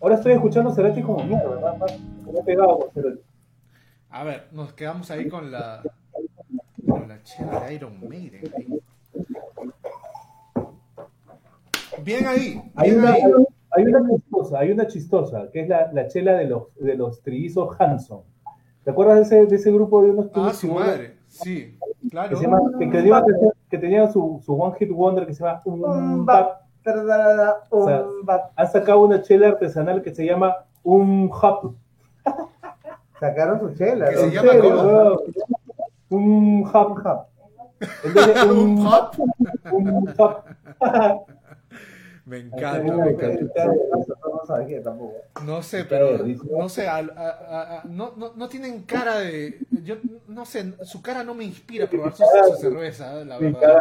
Ahora estoy escuchando Cerati como mierda, ¿verdad? Me he pegado con Cerati. A ver, nos quedamos ahí con la con la chela de Iron Maiden. ahí. Bien ahí, Hay bien una, ahí. hay una chistosa, hay una chistosa, que es la, la chela de los, de los trillizos Hanson. ¿Te acuerdas de ese, de ese grupo de unos Ah, su madre. Sí, Que, claro. se llama, que, que que tenía su, su One Hit Wonder que se llama Un bap, O sea. Han sacado una chela artesanal que se llama Un Hop. Sacaron su chela. Un. Entonces, Un hub. Un hub. Me encanta, me encanta. No sé, pero no sé, al- a- a- a- no, no, no tienen cara de, yo no sé, su cara no me inspira a probar su, su cerveza, la verdad.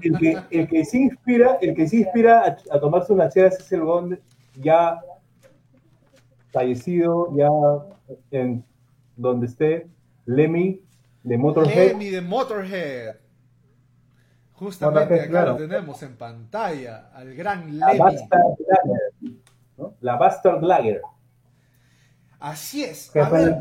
El que, el que sí inspira, el que sí inspira a, a tomarse una chela es el gon ya fallecido, ya en donde esté, Lemmy de Motorhead. Lemmy de Motorhead. Justamente acá claro. lo tenemos en pantalla, al gran La Lemmy. Bastard Lager. ¿no? La Bastard Lager. Así es. A ver.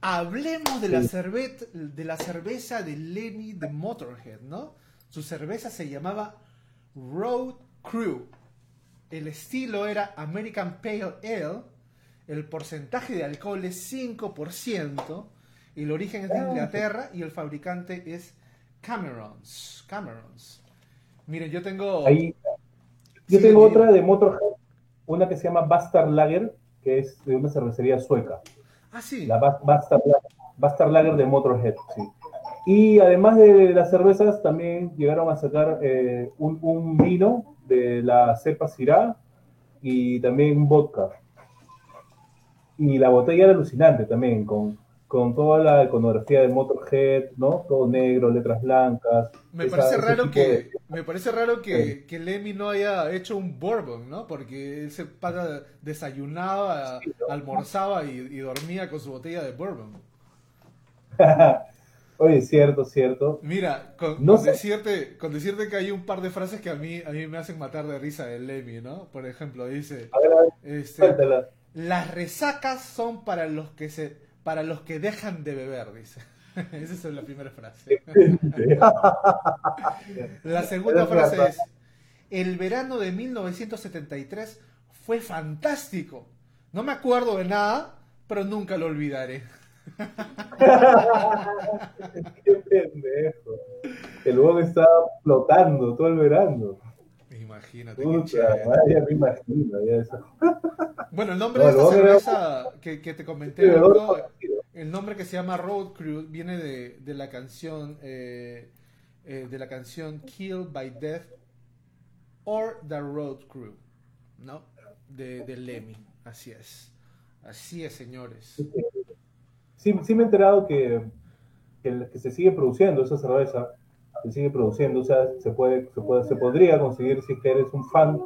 Hablemos de la, cerve- de la cerveza de Lenny de Motorhead, ¿no? Su cerveza se llamaba Road Crew. El estilo era American Pale Ale. El porcentaje de alcohol es 5%. El origen es de Inglaterra y el fabricante es Camerons. Camerons. Miren, yo tengo... Ahí, yo Sí, tengo otra de Motorhead, una que se llama Bastard Lager, que es de una cervecería sueca. Ah, sí. La Bas- Bastard, Lager- Bastard Lager de Motorhead, sí. Y además de las cervezas, también llegaron a sacar eh, un, un vino de la cepa Syrah y también un vodka. Y la botella era alucinante también, con, con toda la iconografía de Motorhead, ¿no? Todo negro, letras blancas. Me esa- parece raro que de- me parece raro que, que Lemmy no haya hecho un bourbon, ¿no? Porque él se pata desayunaba, almorzaba y, y dormía con su botella de bourbon. Oye, cierto, cierto. Mira, con, No con decirte, con decirte que hay un par de frases que a mí, a mí me hacen matar de risa de Lemmy, ¿no? Por ejemplo, dice, A ver, a ver, este, las resacas son para los que se, para los que dejan de beber, dice. Esa es la primera frase. La segunda frase es, el verano de 1973 fue fantástico. No me acuerdo de nada, pero nunca lo olvidaré. Qué pendejo. El huevo estaba flotando todo el verano. Imagínate Puta, ya me imagino. Ya eso. Bueno, el nombre No, de esta cerveza que, que te comenté, Sí, el nombre que se llama Road Crew viene de, de la canción eh, eh, de la canción Killed by Death or The Road Crew, ¿no? De, de Lemmy, así es. Así es, señores. Sí, sí me he enterado que, que, que se sigue produciendo esa cerveza. Se sigue produciendo, o sea, se puede, se puede, se podría conseguir si es que eres un fan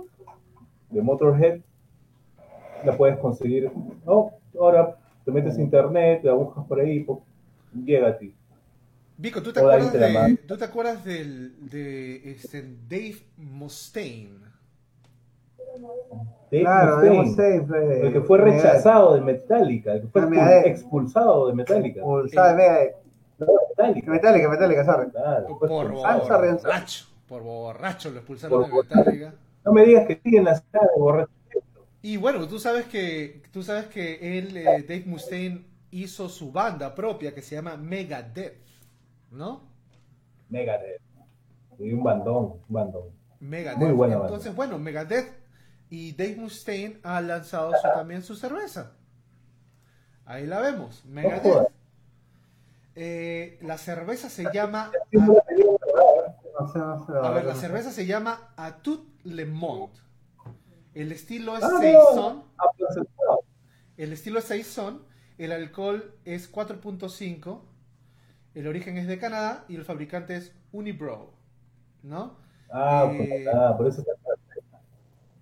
de Motorhead. La puedes conseguir. No, ahora te metes a internet, la buscas por ahí, po, llega a ti. Vico, ¿tú te Toda acuerdas, de. ¿tú te acuerdas del, de este, Dave Mustaine? Dave Claro, Mustaine, safe. el que fue rechazado de Metallica, el que fue expulsado de Metallica. Pulsada de Megadeth. No, de Metallica. Metallica, Metallica, sorry. Claro, Por sorry. borracho. Por borracho lo expulsaron de Por Metallica. No me digas que siguen las caras de borracho. Y bueno, tú sabes que, tú sabes que él, eh, Dave Mustaine, hizo su banda propia que se llama Megadeth, ¿no? Megadeth. Y un bandón, un bandón. Megadeth. Muy buena banda. Entonces, bueno, Megadeth y Dave Mustaine ha lanzado su- también su cerveza. Ahí la vemos. Megadeth. Eh, la cerveza se llama... A ver, la cerveza se llama Atut Le Monde. El estilo es Ah, Saison. ah. El estilo es Saison. El alcohol es 4.5. El origen es de Canadá y el fabricante es Unibrow. ¿No? Ah, Eh, pues por eso está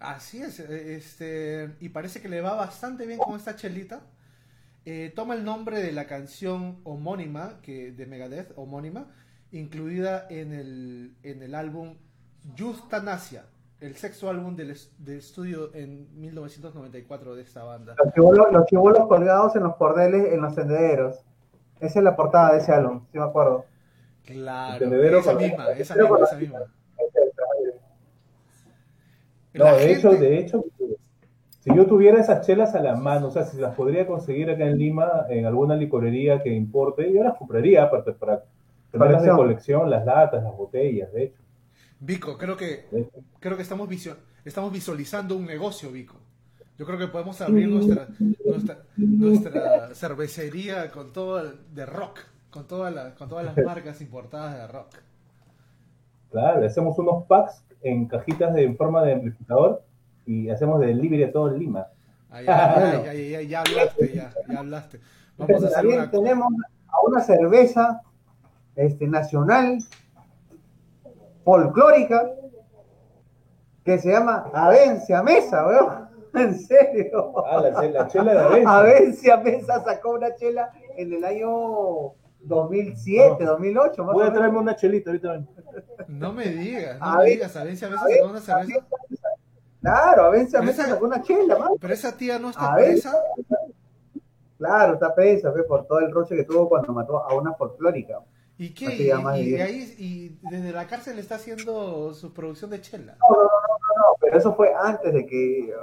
Así es. eh, Este, y parece que le va bastante bien con esta chelita. Eh, toma el nombre de la canción homónima que, de Megadeth, homónima, incluida en el, en el álbum Euthanasia, el sexto álbum del, es- del estudio en 1994 de esta banda. Los chibolos, los chibolos colgados en los cordeles en los tenderos. Esa es la portada de ese álbum, sí me acuerdo. Claro, esa con- misma, esa misma, esa misma. No, de hecho, de hecho, si yo tuviera esas chelas a la mano, o sea, si las podría conseguir acá en Lima, en alguna licorería que importe, yo las compraría aparte para tenerlas de Colección. las latas, las botellas, de hecho. Vico, creo que, creo que estamos, visio- estamos visualizando un negocio, Vico. Yo creo que podemos abrir nuestra, nuestra, nuestra cervecería con todo el- de rock, con, toda la- con todas las marcas importadas de rock. Claro, hacemos unos packs en cajitas de, en forma de amplificador y hacemos delivery a todo en Lima. Ahí, ya, ya, ya, ya, ya hablaste, ya, ya hablaste. Vamos a hacer También una... tenemos a una cerveza este, nacional, folclórica, que se llama Avencia Mesa, weón. En serio. Ah, la, che- la chela de Avencia. Avencia Mesa sacó una chela en el año 2007, 2008, más o Voy a traerme una chelita ahorita. No me digas, no A me digas, a ver si a veces a ver, sacó una cerveza. Claro, Avencia Pero Mesa esa- sacó una chela, man. Pero esa tía no está A presa. Claro, está presa, fe, por todo el roche que tuvo cuando mató a una folclórica. ¿Y qué? Y, y- y ahí y desde la cárcel está haciendo su producción de chela. No, pero eso fue antes de que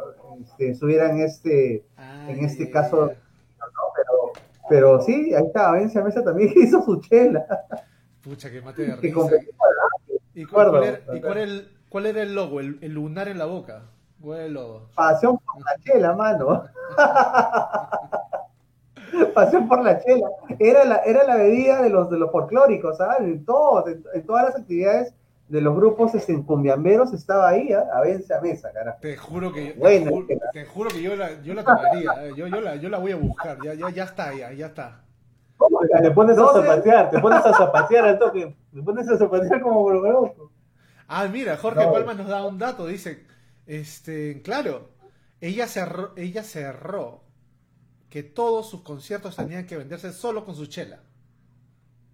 este, subieran este, Ah, en este ya, caso, ya. ¿no? Pero, pero sí, ahí está, Avencia Mesa también hizo su chela. Pucha, que mate de risa. ¿Y cuál, acuerdo. cuál era, y cuál el, cuál era el logo? El, el lunar en la boca. ¿Cuál era el logo? Pasión por la chela, mano. Pasión por la chela. Era la, era la bebida de los, de los folclóricos, ¿sabes? En, todos, en, en todas las actividades de los grupos este, cumbiamberos estaba ahí, ¿ah? Avencia Mesa, carajo. Te juro que, Bueno, te, juro, te juro que yo la, yo la tomaría. eh. Yo, yo, la, yo la voy a buscar. Ya, ya, ya está, ya, ya está. Te, pones a zapatear, te pones a zapatear al toque. Te pones a zapatear como loco. Ah, mira, Jorge No. Palma nos da un dato. Dice, este, claro, ella cerró, ella cerró que todos sus conciertos tenían que venderse solo con su chela.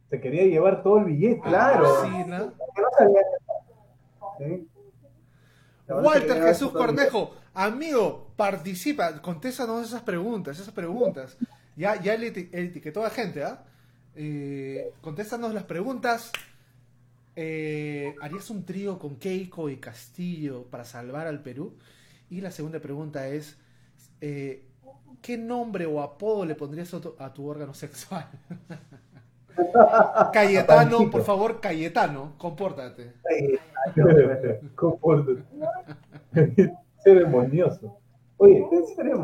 Se quería llevar todo el billete. Claro. Alucina. Que no sabía. ¿Sí? Walter Jesús Cornejo, amigo, participa, contéstanos esas preguntas, esas preguntas. Ya, ya él, eti- él etiquetó a gente, ¿ah? Eh, contéstanos las preguntas. Eh, ¿Harías un trío con Keiko y Castillo para salvar al Perú? Y la segunda pregunta es, eh, ¿qué nombre o apodo le pondrías a tu, a tu órgano sexual? Cayetano, por favor, Cayetano, compórtate. Compórtate. Ceremonioso. Oye,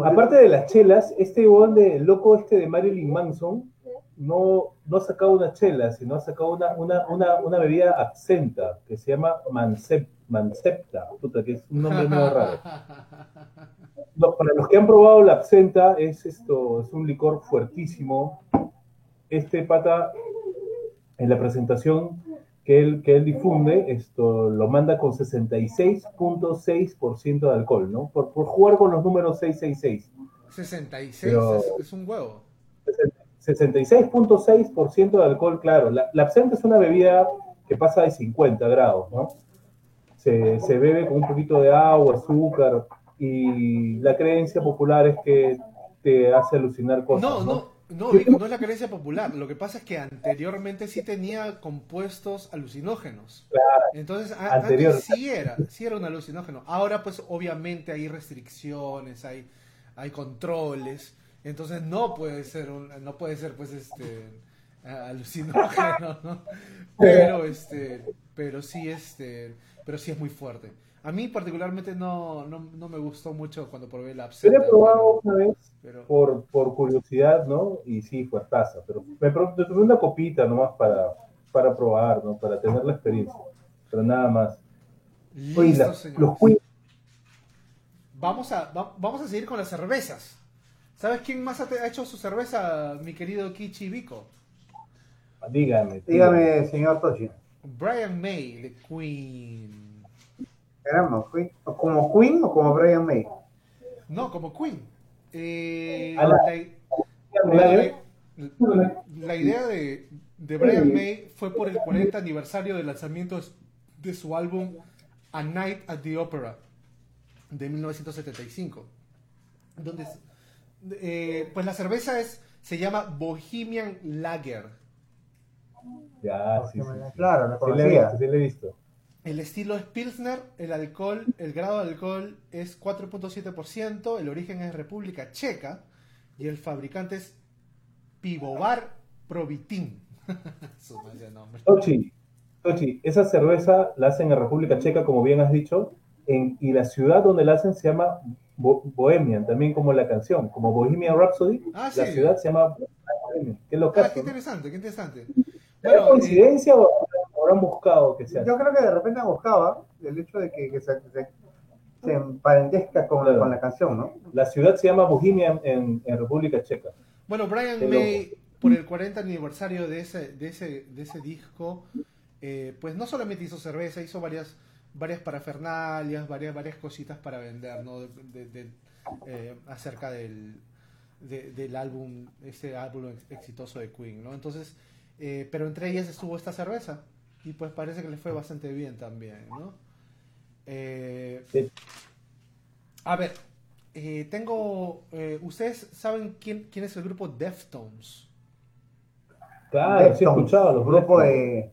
aparte de las chelas, este huevón de loco este de Marilyn Manson no, no ha sacado una chela, sino ha sacado una, una, una, una bebida absenta que se llama Mancep- Mancepta, puta, que es un nombre medio raro. No, para los que han probado la absenta, es esto, es un licor fuertísimo. Este pata, en la presentación que él, que él difunde, esto lo manda con 66.6% de alcohol, ¿no? Por, por jugar con los números 666. 66 Pero- es, es un huevo. 66.6% de alcohol, claro. La, la absenta es una bebida que pasa de 50 grados, ¿no? Se, se bebe con un poquito de agua, azúcar, y la creencia popular es que te hace alucinar cosas. No, ¿no? no, no, es la creencia popular. Lo que pasa es que anteriormente sí tenía compuestos alucinógenos. Entonces, a- Anterior. antes sí era, sí era un alucinógeno. Ahora, pues, obviamente hay restricciones, hay, hay controles. Entonces no puede ser un, no puede ser, pues, este alucinógeno, ¿no? Pero este, pero sí, este, pero sí es muy fuerte. A mí particularmente no, no, no me gustó mucho cuando probé la Yo absenta. lo he probado una vez pero- por, por curiosidad, ¿no? Y sí, fue taza, pero me, me tomé una copita nomás para, para probar, ¿no? Para tener la experiencia, pero nada más. Oye, Listo, la- señores. los Vamos a, va- vamos a seguir con las cervezas. ¿Sabes quién más ha, te- ha hecho su cerveza, mi querido Kichi Vico? dígame. Dígame, señor Tochi. Brian May, de Queen. Caramba, Queen. ¿O ¿Como Queen o como Brian May? No, como Queen. Eh, A la- la, dígame. la- la idea de, de Brian May fue por el 40 aniversario del lanzamiento de su álbum A Night at the Opera de 1975. Donde, eh, pues la cerveza es, se llama Bohemian Lager. Ya, sí, sí, sí. Claro, la Sí le he visto, sí le he visto. El estilo es Pilsner, el alcohol, el grado de alcohol es 4.7%, el origen es República Checa y el fabricante es Pivovar Provitin. Su nombre. Tochi, Tochi, esa cerveza la hacen en República Checa, como bien has dicho, en, y la ciudad donde la hacen se llama Bo- Bohemian, también como la canción, como Bohemian Rhapsody, Ah, la ciudad se llama Bohemian. Qué Ah, locazo, qué interesante, qué interesante. ¿Era Bueno, eh, coincidencia o habrán buscado que sea? Yo creo que de repente buscaba el hecho de que, que se, se, con, Claro. con la canción, ¿no? La ciudad se llama Bohemia en, en República Checa. Bueno, Brian Qué May, por el 40 aniversario de ese, de ese, de ese disco, eh, pues no solamente hizo cerveza, hizo varias, varias parafernalias, varias, varias cositas para vender, ¿no? De- de- de- eh, acerca del, de- del álbum, ese álbum ex- exitoso de Queen, ¿no? Entonces, eh, pero entre ellas estuvo esta cerveza y pues parece que le fue bastante bien también, ¿no? Eh, Sí. a ver, eh, tengo. eh, ¿Ustedes saben quién, quién es el grupo Deftones? Claro, sí he escuchado los grupo Deftones. de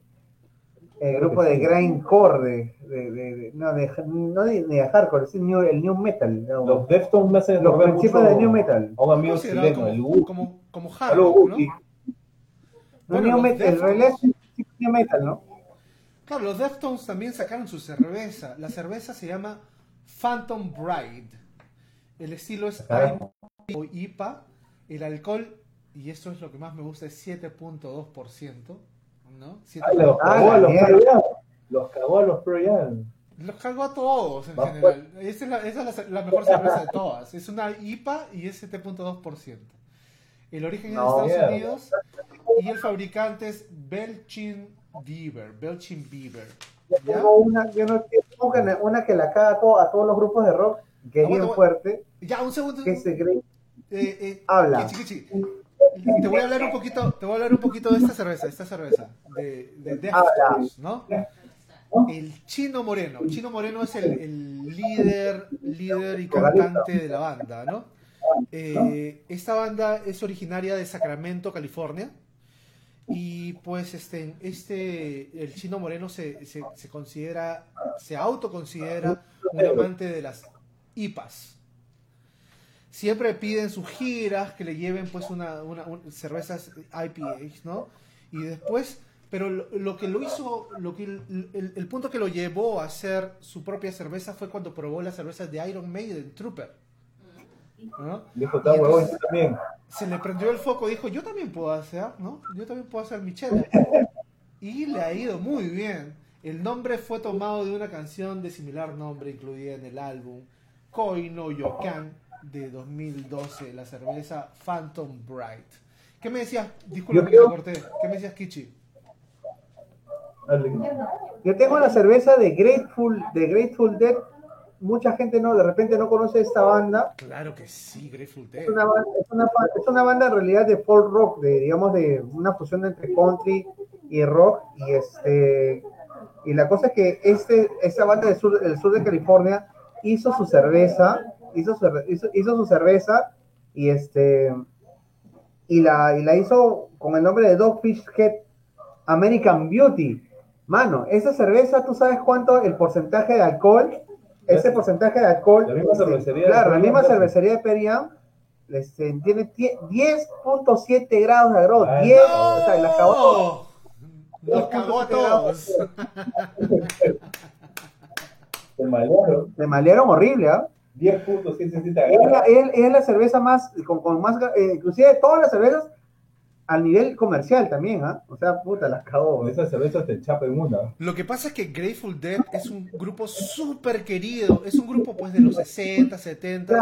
el grupo de grindcore de, de, de- de- no de no de, de hardcore es el new, el new metal ¿no? Los Deftones me hacen los principios del new metal a un amigo chileno, el como, Wu. como, como hard Saludos, rock, ¿no? Bueno, new metal en Deftones- realidad es new metal ¿no? Claro, los Deftones también sacaron su cerveza. La cerveza se llama Phantom Bride. El estilo es Caramba. IPA o IPA. El alcohol, y esto es lo que más me gusta, es 7.2%. ¿no? Ah, los 7.2%. Ah, cagó a los mierda. Pearl Jam. Los cagó a los Pearl Jam. Los cargo a todos en general. Esa es, la, esa es la- la mejor cerveza de todas. Es una IPA y es 7.2%. El origen No, es de Estados mierda. Unidos y el fabricante es Belchin Beaver. Belchin Beaver. Yo tengo una yo no tengo una, una que la caga a, todo- a todos los grupos de rock que es Aguanta, bien fuerte Ya, un segundo. que se cree Eh, eh, Habla. Te voy a hablar un poquito, te voy a hablar un poquito de esta cerveza, esta cerveza, de, de Deftones, ¿no? El Chino Moreno. Chino Moreno es el, el líder, líder y cantante de la banda, ¿no? Eh, esta banda es originaria de Sacramento, California. Y pues este, este el Chino Moreno se, se, se considera, se autoconsidera un amante de las IPAs. Siempre piden sus giras que le lleven pues una, una- un- cervezas IPAs, ¿no? Y después, pero lo, lo que lo hizo, lo que el, el- el punto que lo llevó a hacer su propia cerveza fue cuando probó las cervezas de Iron Maiden, Trooper. ¿no? Dijo, huevón, yo también. se le prendió el foco, dijo, yo también puedo hacer, ¿no? Yo también puedo hacer mi chela. Y le ha ido muy bien. El nombre fue tomado de una canción de similar nombre incluida en el álbum Koi no Yokan de 2012, la cerveza Phantom Bright. ¿Qué me decías? Disculpa que te corté. ¿Qué me decías, Kichi? Yo tengo la cerveza de Grateful, de Grateful Dead. Mucha gente no, de repente no conoce esta banda. Claro que sí, Grateful Dead. Es una, banda- es una, es una banda en realidad de folk rock, de digamos de una fusión entre country y rock. Y este y la cosa es que este, esta banda del sur, del sur de California hizo su cerveza, hizo su, hizo, hizo su cerveza y este y la, y la hizo con el nombre de Dogfish Head American Beauty. Mano, esa cerveza, ¿tú sabes cuánto el porcentaje de alcohol? Ese porcentaje de alcohol. La misma este, cervecería de Claro, la misma cervecería de Periam. este, tiene tie- 10.7 grados de agrado. Ah, 10, no. o sea, cagó a todos. Se malearon. Se malearon horrible, ¿ah? 10.77 Es la, grados. es- es la cerveza más, con, con más, eh, inclusive de todas las cervezas, al nivel comercial también, ¿ah? O sea, puta, las cagó. Con esa cerveza te chapan una. Lo que pasa es que Grateful Dead es un grupo súper querido, es un grupo pues de los 60, 70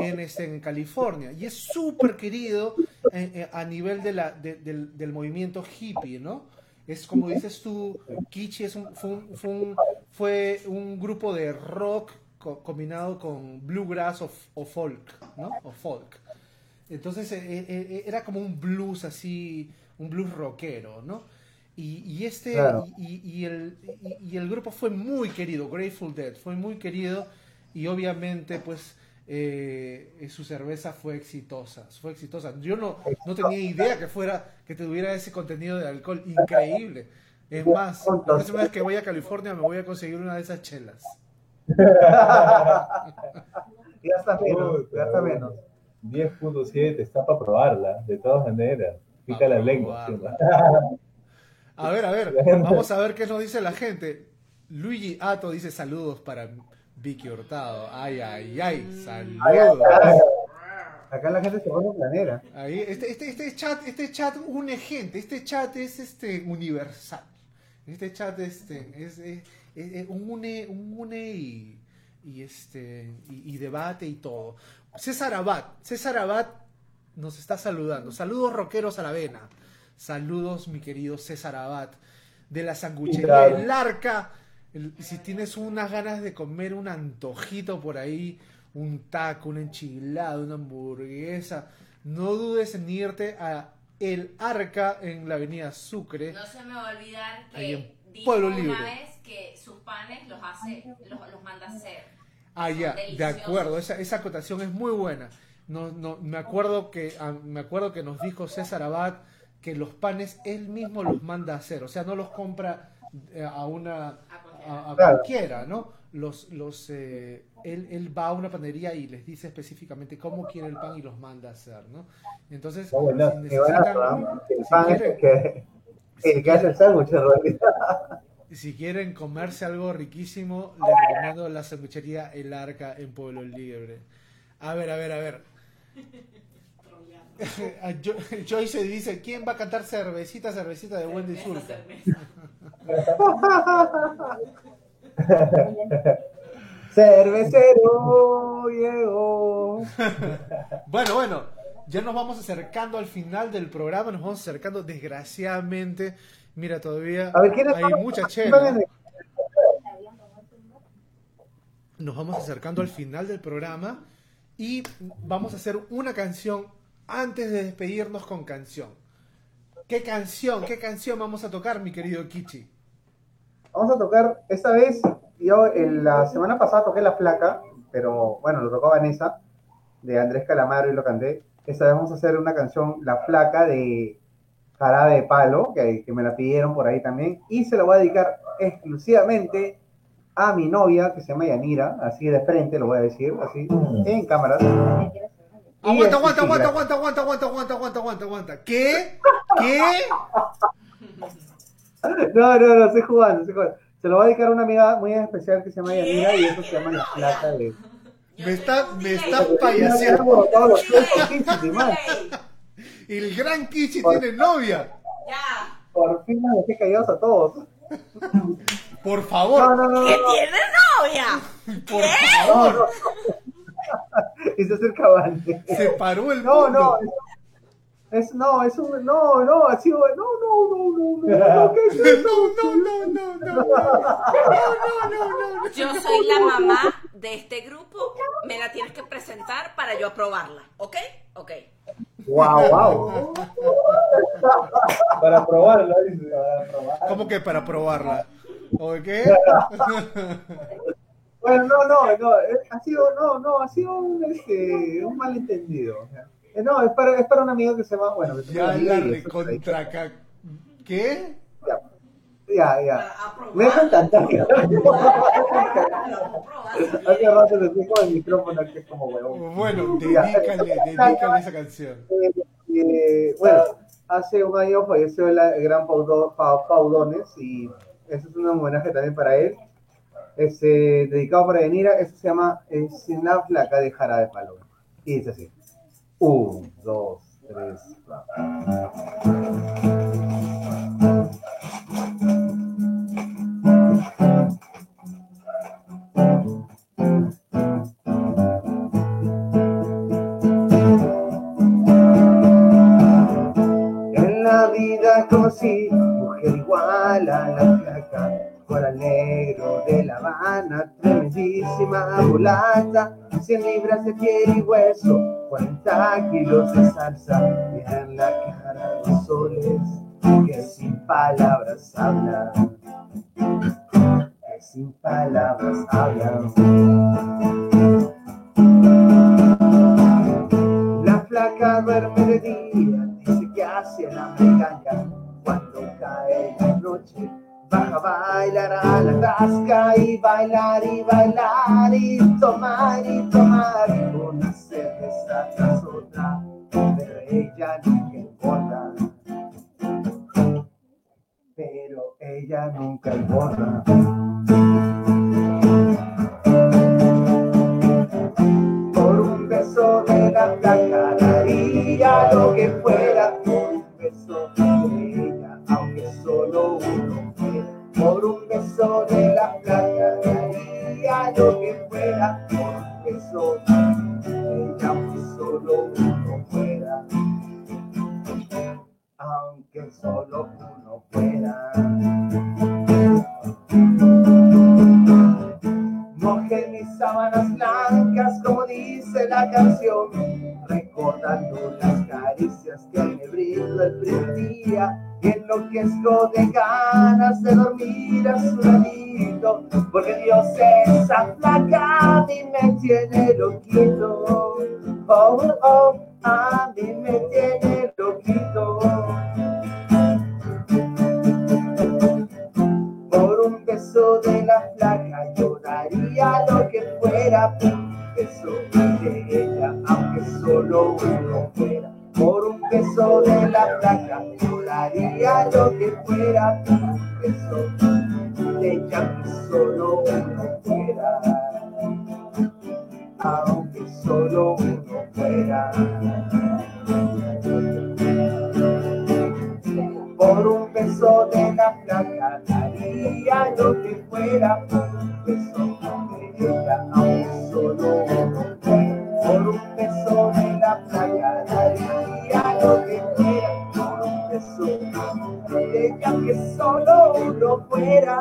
en, este, en California y es súper querido eh, eh, a nivel de la, de- del, del movimiento hippie, ¿no? Es como dices tú, Kichi es un- fue, un, fue, un, fue un grupo de rock co- combinado con bluegrass o, o folk, ¿no? O folk. Entonces eh, eh, eh, era como un blues así, un blues rockero, ¿no? Y, y este Claro. y, y- el, y, el grupo fue muy querido, Grateful Dead, fue muy querido y obviamente pues eh, su cerveza fue exitosa, fue exitosa. Yo no, no tenía idea que fuera, que tuviera ese contenido de alcohol increíble. Es más, la próxima vez que voy a California me voy a conseguir una de esas chelas. Ya está menos, Puta, ya está menos. 10.7 está para probarla, de todas maneras. Pica Pa' la lengua. A ver, a ver, vamos a ver qué nos dice la gente. Luigi Ato dice saludos para Vicky Hurtado. Ay, ay, ay. Ay, ay, ay. Saludos. Acá la gente se pone planera. Ahí, este, este, este chat, este chat une gente, este chat es este universal. Este chat este, es, es- un une, un une y, y este y, y debate y todo. César Abad, César Abad nos está saludando. Saludos rockeros a la vena. Saludos, mi querido César Abad, de la sanguchería. El Arca. El- si tienes unas ganas de comer un antojito por ahí, un taco, una enchilada, una hamburguesa, no dudes en irte a El Arca en la avenida Sucre. No se me va a olvidar Ahí en que dijo Pueblo una Libre. vez que sus panes los hace, los, los manda a hacer. Ah, ya, de acuerdo, esa, esa acotación es muy buena. No, no, me, acuerdo que, ah, me acuerdo que nos dijo César Abad que los panes él mismo los manda a hacer, o sea, no los compra eh, a una A cualquiera. a, ¿no? Los, los, eh, él, él va a una panadería y les dice específicamente cómo quiere el pan y los manda a hacer, ¿no? Entonces, Qué buenazo, si necesitan, ¿no? El si pan quieren- es que, el que hace el sándwich, en realidad. Si quieren comerse algo riquísimo, les recomiendo la sanguchería El Arca en Pueblo Libre. A ver, a ver, a ver. A Jo- Joyce dice, ¿quién va a cantar cervecita, cervecita de Wendy Zulka? Cervecero llegó. Bueno, bueno, ya nos vamos acercando al final del programa, nos vamos acercando desgraciadamente. Mira, todavía A ver, hay mucha chela. Nos vamos acercando al final del programa y vamos a hacer una canción antes de despedirnos con canción. ¿Qué canción, qué canción vamos a tocar, mi querido Kichi? Vamos a tocar, esta vez, yo en la semana pasada toqué La Flaca, pero bueno, lo tocó Vanessa, de Andrés Calamaro y lo canté. Esta vez vamos a hacer una canción, La Flaca, de Jarabe de Palo, que, que me la pidieron por ahí también, y se la voy a dedicar exclusivamente a mi novia, que se llama Yanira, así de frente lo voy a decir, así, en cámaras. Aguanta, aguanta, aguanta, aguanta, aguanta, aguanta, aguanta, aguanta, aguanta, aguanta. ¿Qué? ¿Qué? No, no, no, estoy jugando, estoy jugando. Se lo voy a dedicar a una amiga muy especial que se llama Yanira, y eso se llama La Flaca de... Me está, me está Ya payaseando. El gran Kichi tiene novia. Ya. Por fin nos dejé callados a todos. Por favor, no, no, no. ¿Qué no. tiene novia? por No, favor. se acerca Vane. Se paró el No, mundo. no. Es, es- no, es un. No, no, ha sido. No, no, no, no, no. no ¿Qué es eso? No, no, no, no, no, no, no, no, no, no. Yo soy la mamá de este grupo. Me la tienes que presentar para yo aprobarla. ¿Ok? Ok. Wow, wow. Para probarlo, dice, para. ¿Cómo que para probarla? ¿O qué? Bueno, no, no, no. eh, Ha sido, no, no, ha sido un, este, un malentendido. o sea. Eh, No, es para, es para un amigo que se llama. Bueno, que se Ya llama la Miguel y eso, recontra ca- ¿Qué? Ya, ya, ya. Me encanta. Hace rato le dijo el micrófono que es como huevón. Bueno, dedícale, esa canción. Eh, eh, bueno, hace un año falleció el gran Paudones y ese es un homenaje también para él. Este, dedicado para Yanira, eso se llama eh, Sin la flaca de Jara de Palo. Y dice así: 1, 2, 3, 4. Conocí mujer igual a la flaca, coral negro de La Habana, tremendísima mulata, 100 libras de piel y hueso, 40 kilos de salsa, y en la cara dos soles que sin palabras hablan, que sin palabras hablan. La flaca duerme de día, dice que hacia la engaña noche. Baja a bailar a la tasca y bailar y bailar y tomar y tomar una cerveza tras otra, pero ella nunca importa. Pero ella nunca importa. Por un beso de la cacarilla, lo que fuera, un beso uno. Por un beso de la flaca daría lo que fuera por un beso ella, aunque solo uno fuera. Aunque solo uno fuera. Mojé mis sábanas blancas, como dice la canción, recordando las caricias que me brindó el primer día. Y enloquezco de ganas de dormir a su ladito, porque Dios esa flaca a mí me tiene loquito. Oh, oh, a mí me tiene loquito. Por un beso de la flaca yo daría lo que fuera por un beso de ella, aunque solo uno fuera. Por un beso de la flaca yo daría lo que fuera un beso de aunque solo uno fuera. Aunque solo uno fuera. Por un beso de la flaca daría lo que fuera por un beso de ella, aunque solo uno fuera. Por un beso de la flaca daría lo que fuera por un beso de ella, aunque solo uno fuera.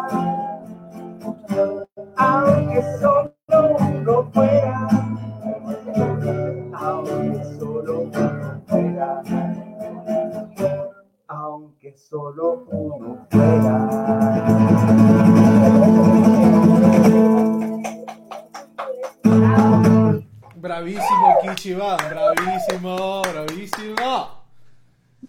Aunque solo uno fuera. Aunque solo uno fuera aunque solo uno fuera. Bravísimo, Kichiban, bravísimo, bravísimo.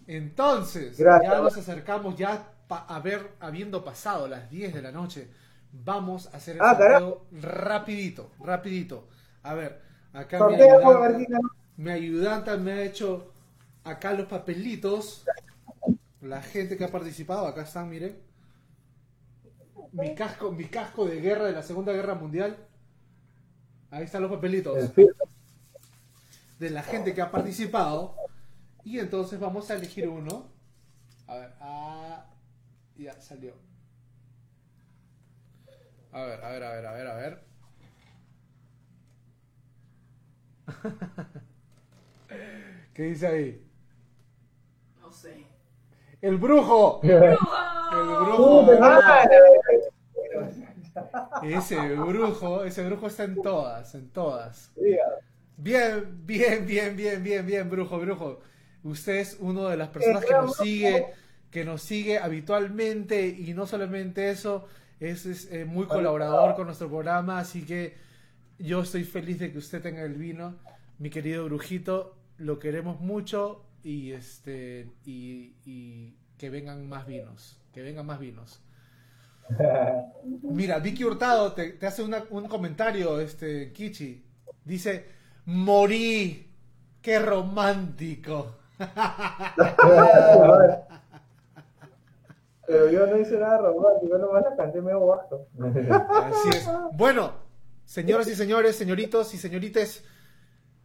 Entonces, Gracias. ya nos acercamos, ya pa- a ver, habiendo pasado las 10 de la noche, vamos a hacer el Ah, sorteo rapidito, rapidito. A ver, acá mi ayudante, mi ayudanta me ha hecho acá los papelitos. La gente que ha participado, acá están, miren. Mi casco, mi casco de guerra de la Segunda Guerra Mundial. Ahí están los papelitos El de la gente que ha participado. Y entonces vamos a elegir uno. A ver, ah, ya salió. A ver, a ver, a ver, a ver, a ver. ¿Qué dice ahí? No sé. ¡El brujo! ¡El ¡Oh! brujo! Ese brujo, ese brujo está en todas, en todas. Bien, bien, bien, bien, bien, bien, brujo, brujo. Usted es uno de las personas que nos sigue, que nos sigue habitualmente y no solamente eso, es, es, eh, muy colaborador con nuestro programa, así que yo estoy feliz de que usted tenga el vino, mi querido brujito, lo queremos mucho y este y, y que vengan más vinos, que vengan más vinos. Mira, Vicky Hurtado te, te hace una- un comentario, este, Kichi. Dice, morí, qué romántico. Pero yo no hice nada romántico, nomás la canté medio bajo. Así es. Bueno, señoras y señores, señoritos y señoritas,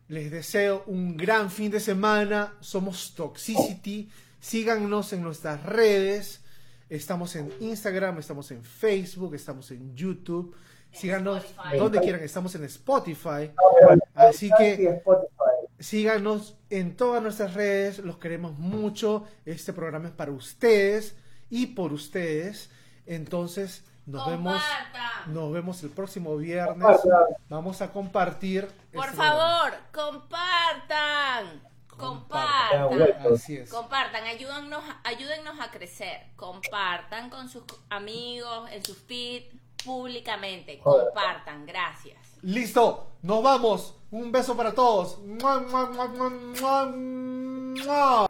les deseo un gran fin de semana. Somos Toxicity. Síganos en nuestras redes. Estamos en Instagram, estamos en Facebook, estamos en YouTube. Síganos Spotify. donde quieran, estamos en Spotify. Así que. Síganos en todas nuestras redes, los queremos mucho. Este programa es para ustedes y por ustedes. Entonces, nos vemos nos vemos el próximo viernes. Vamos a compartir Por este favor, compartan. Compartan. Compartan. programa. Así es. Compartan, ayúdennos, ayúdennos a crecer. Compartan con sus amigos, en sus feed, públicamente. Compartan, gracias. Listo, nos vamos. Un beso para todos. ¡Mua, mua, mua, mua, mua, mua!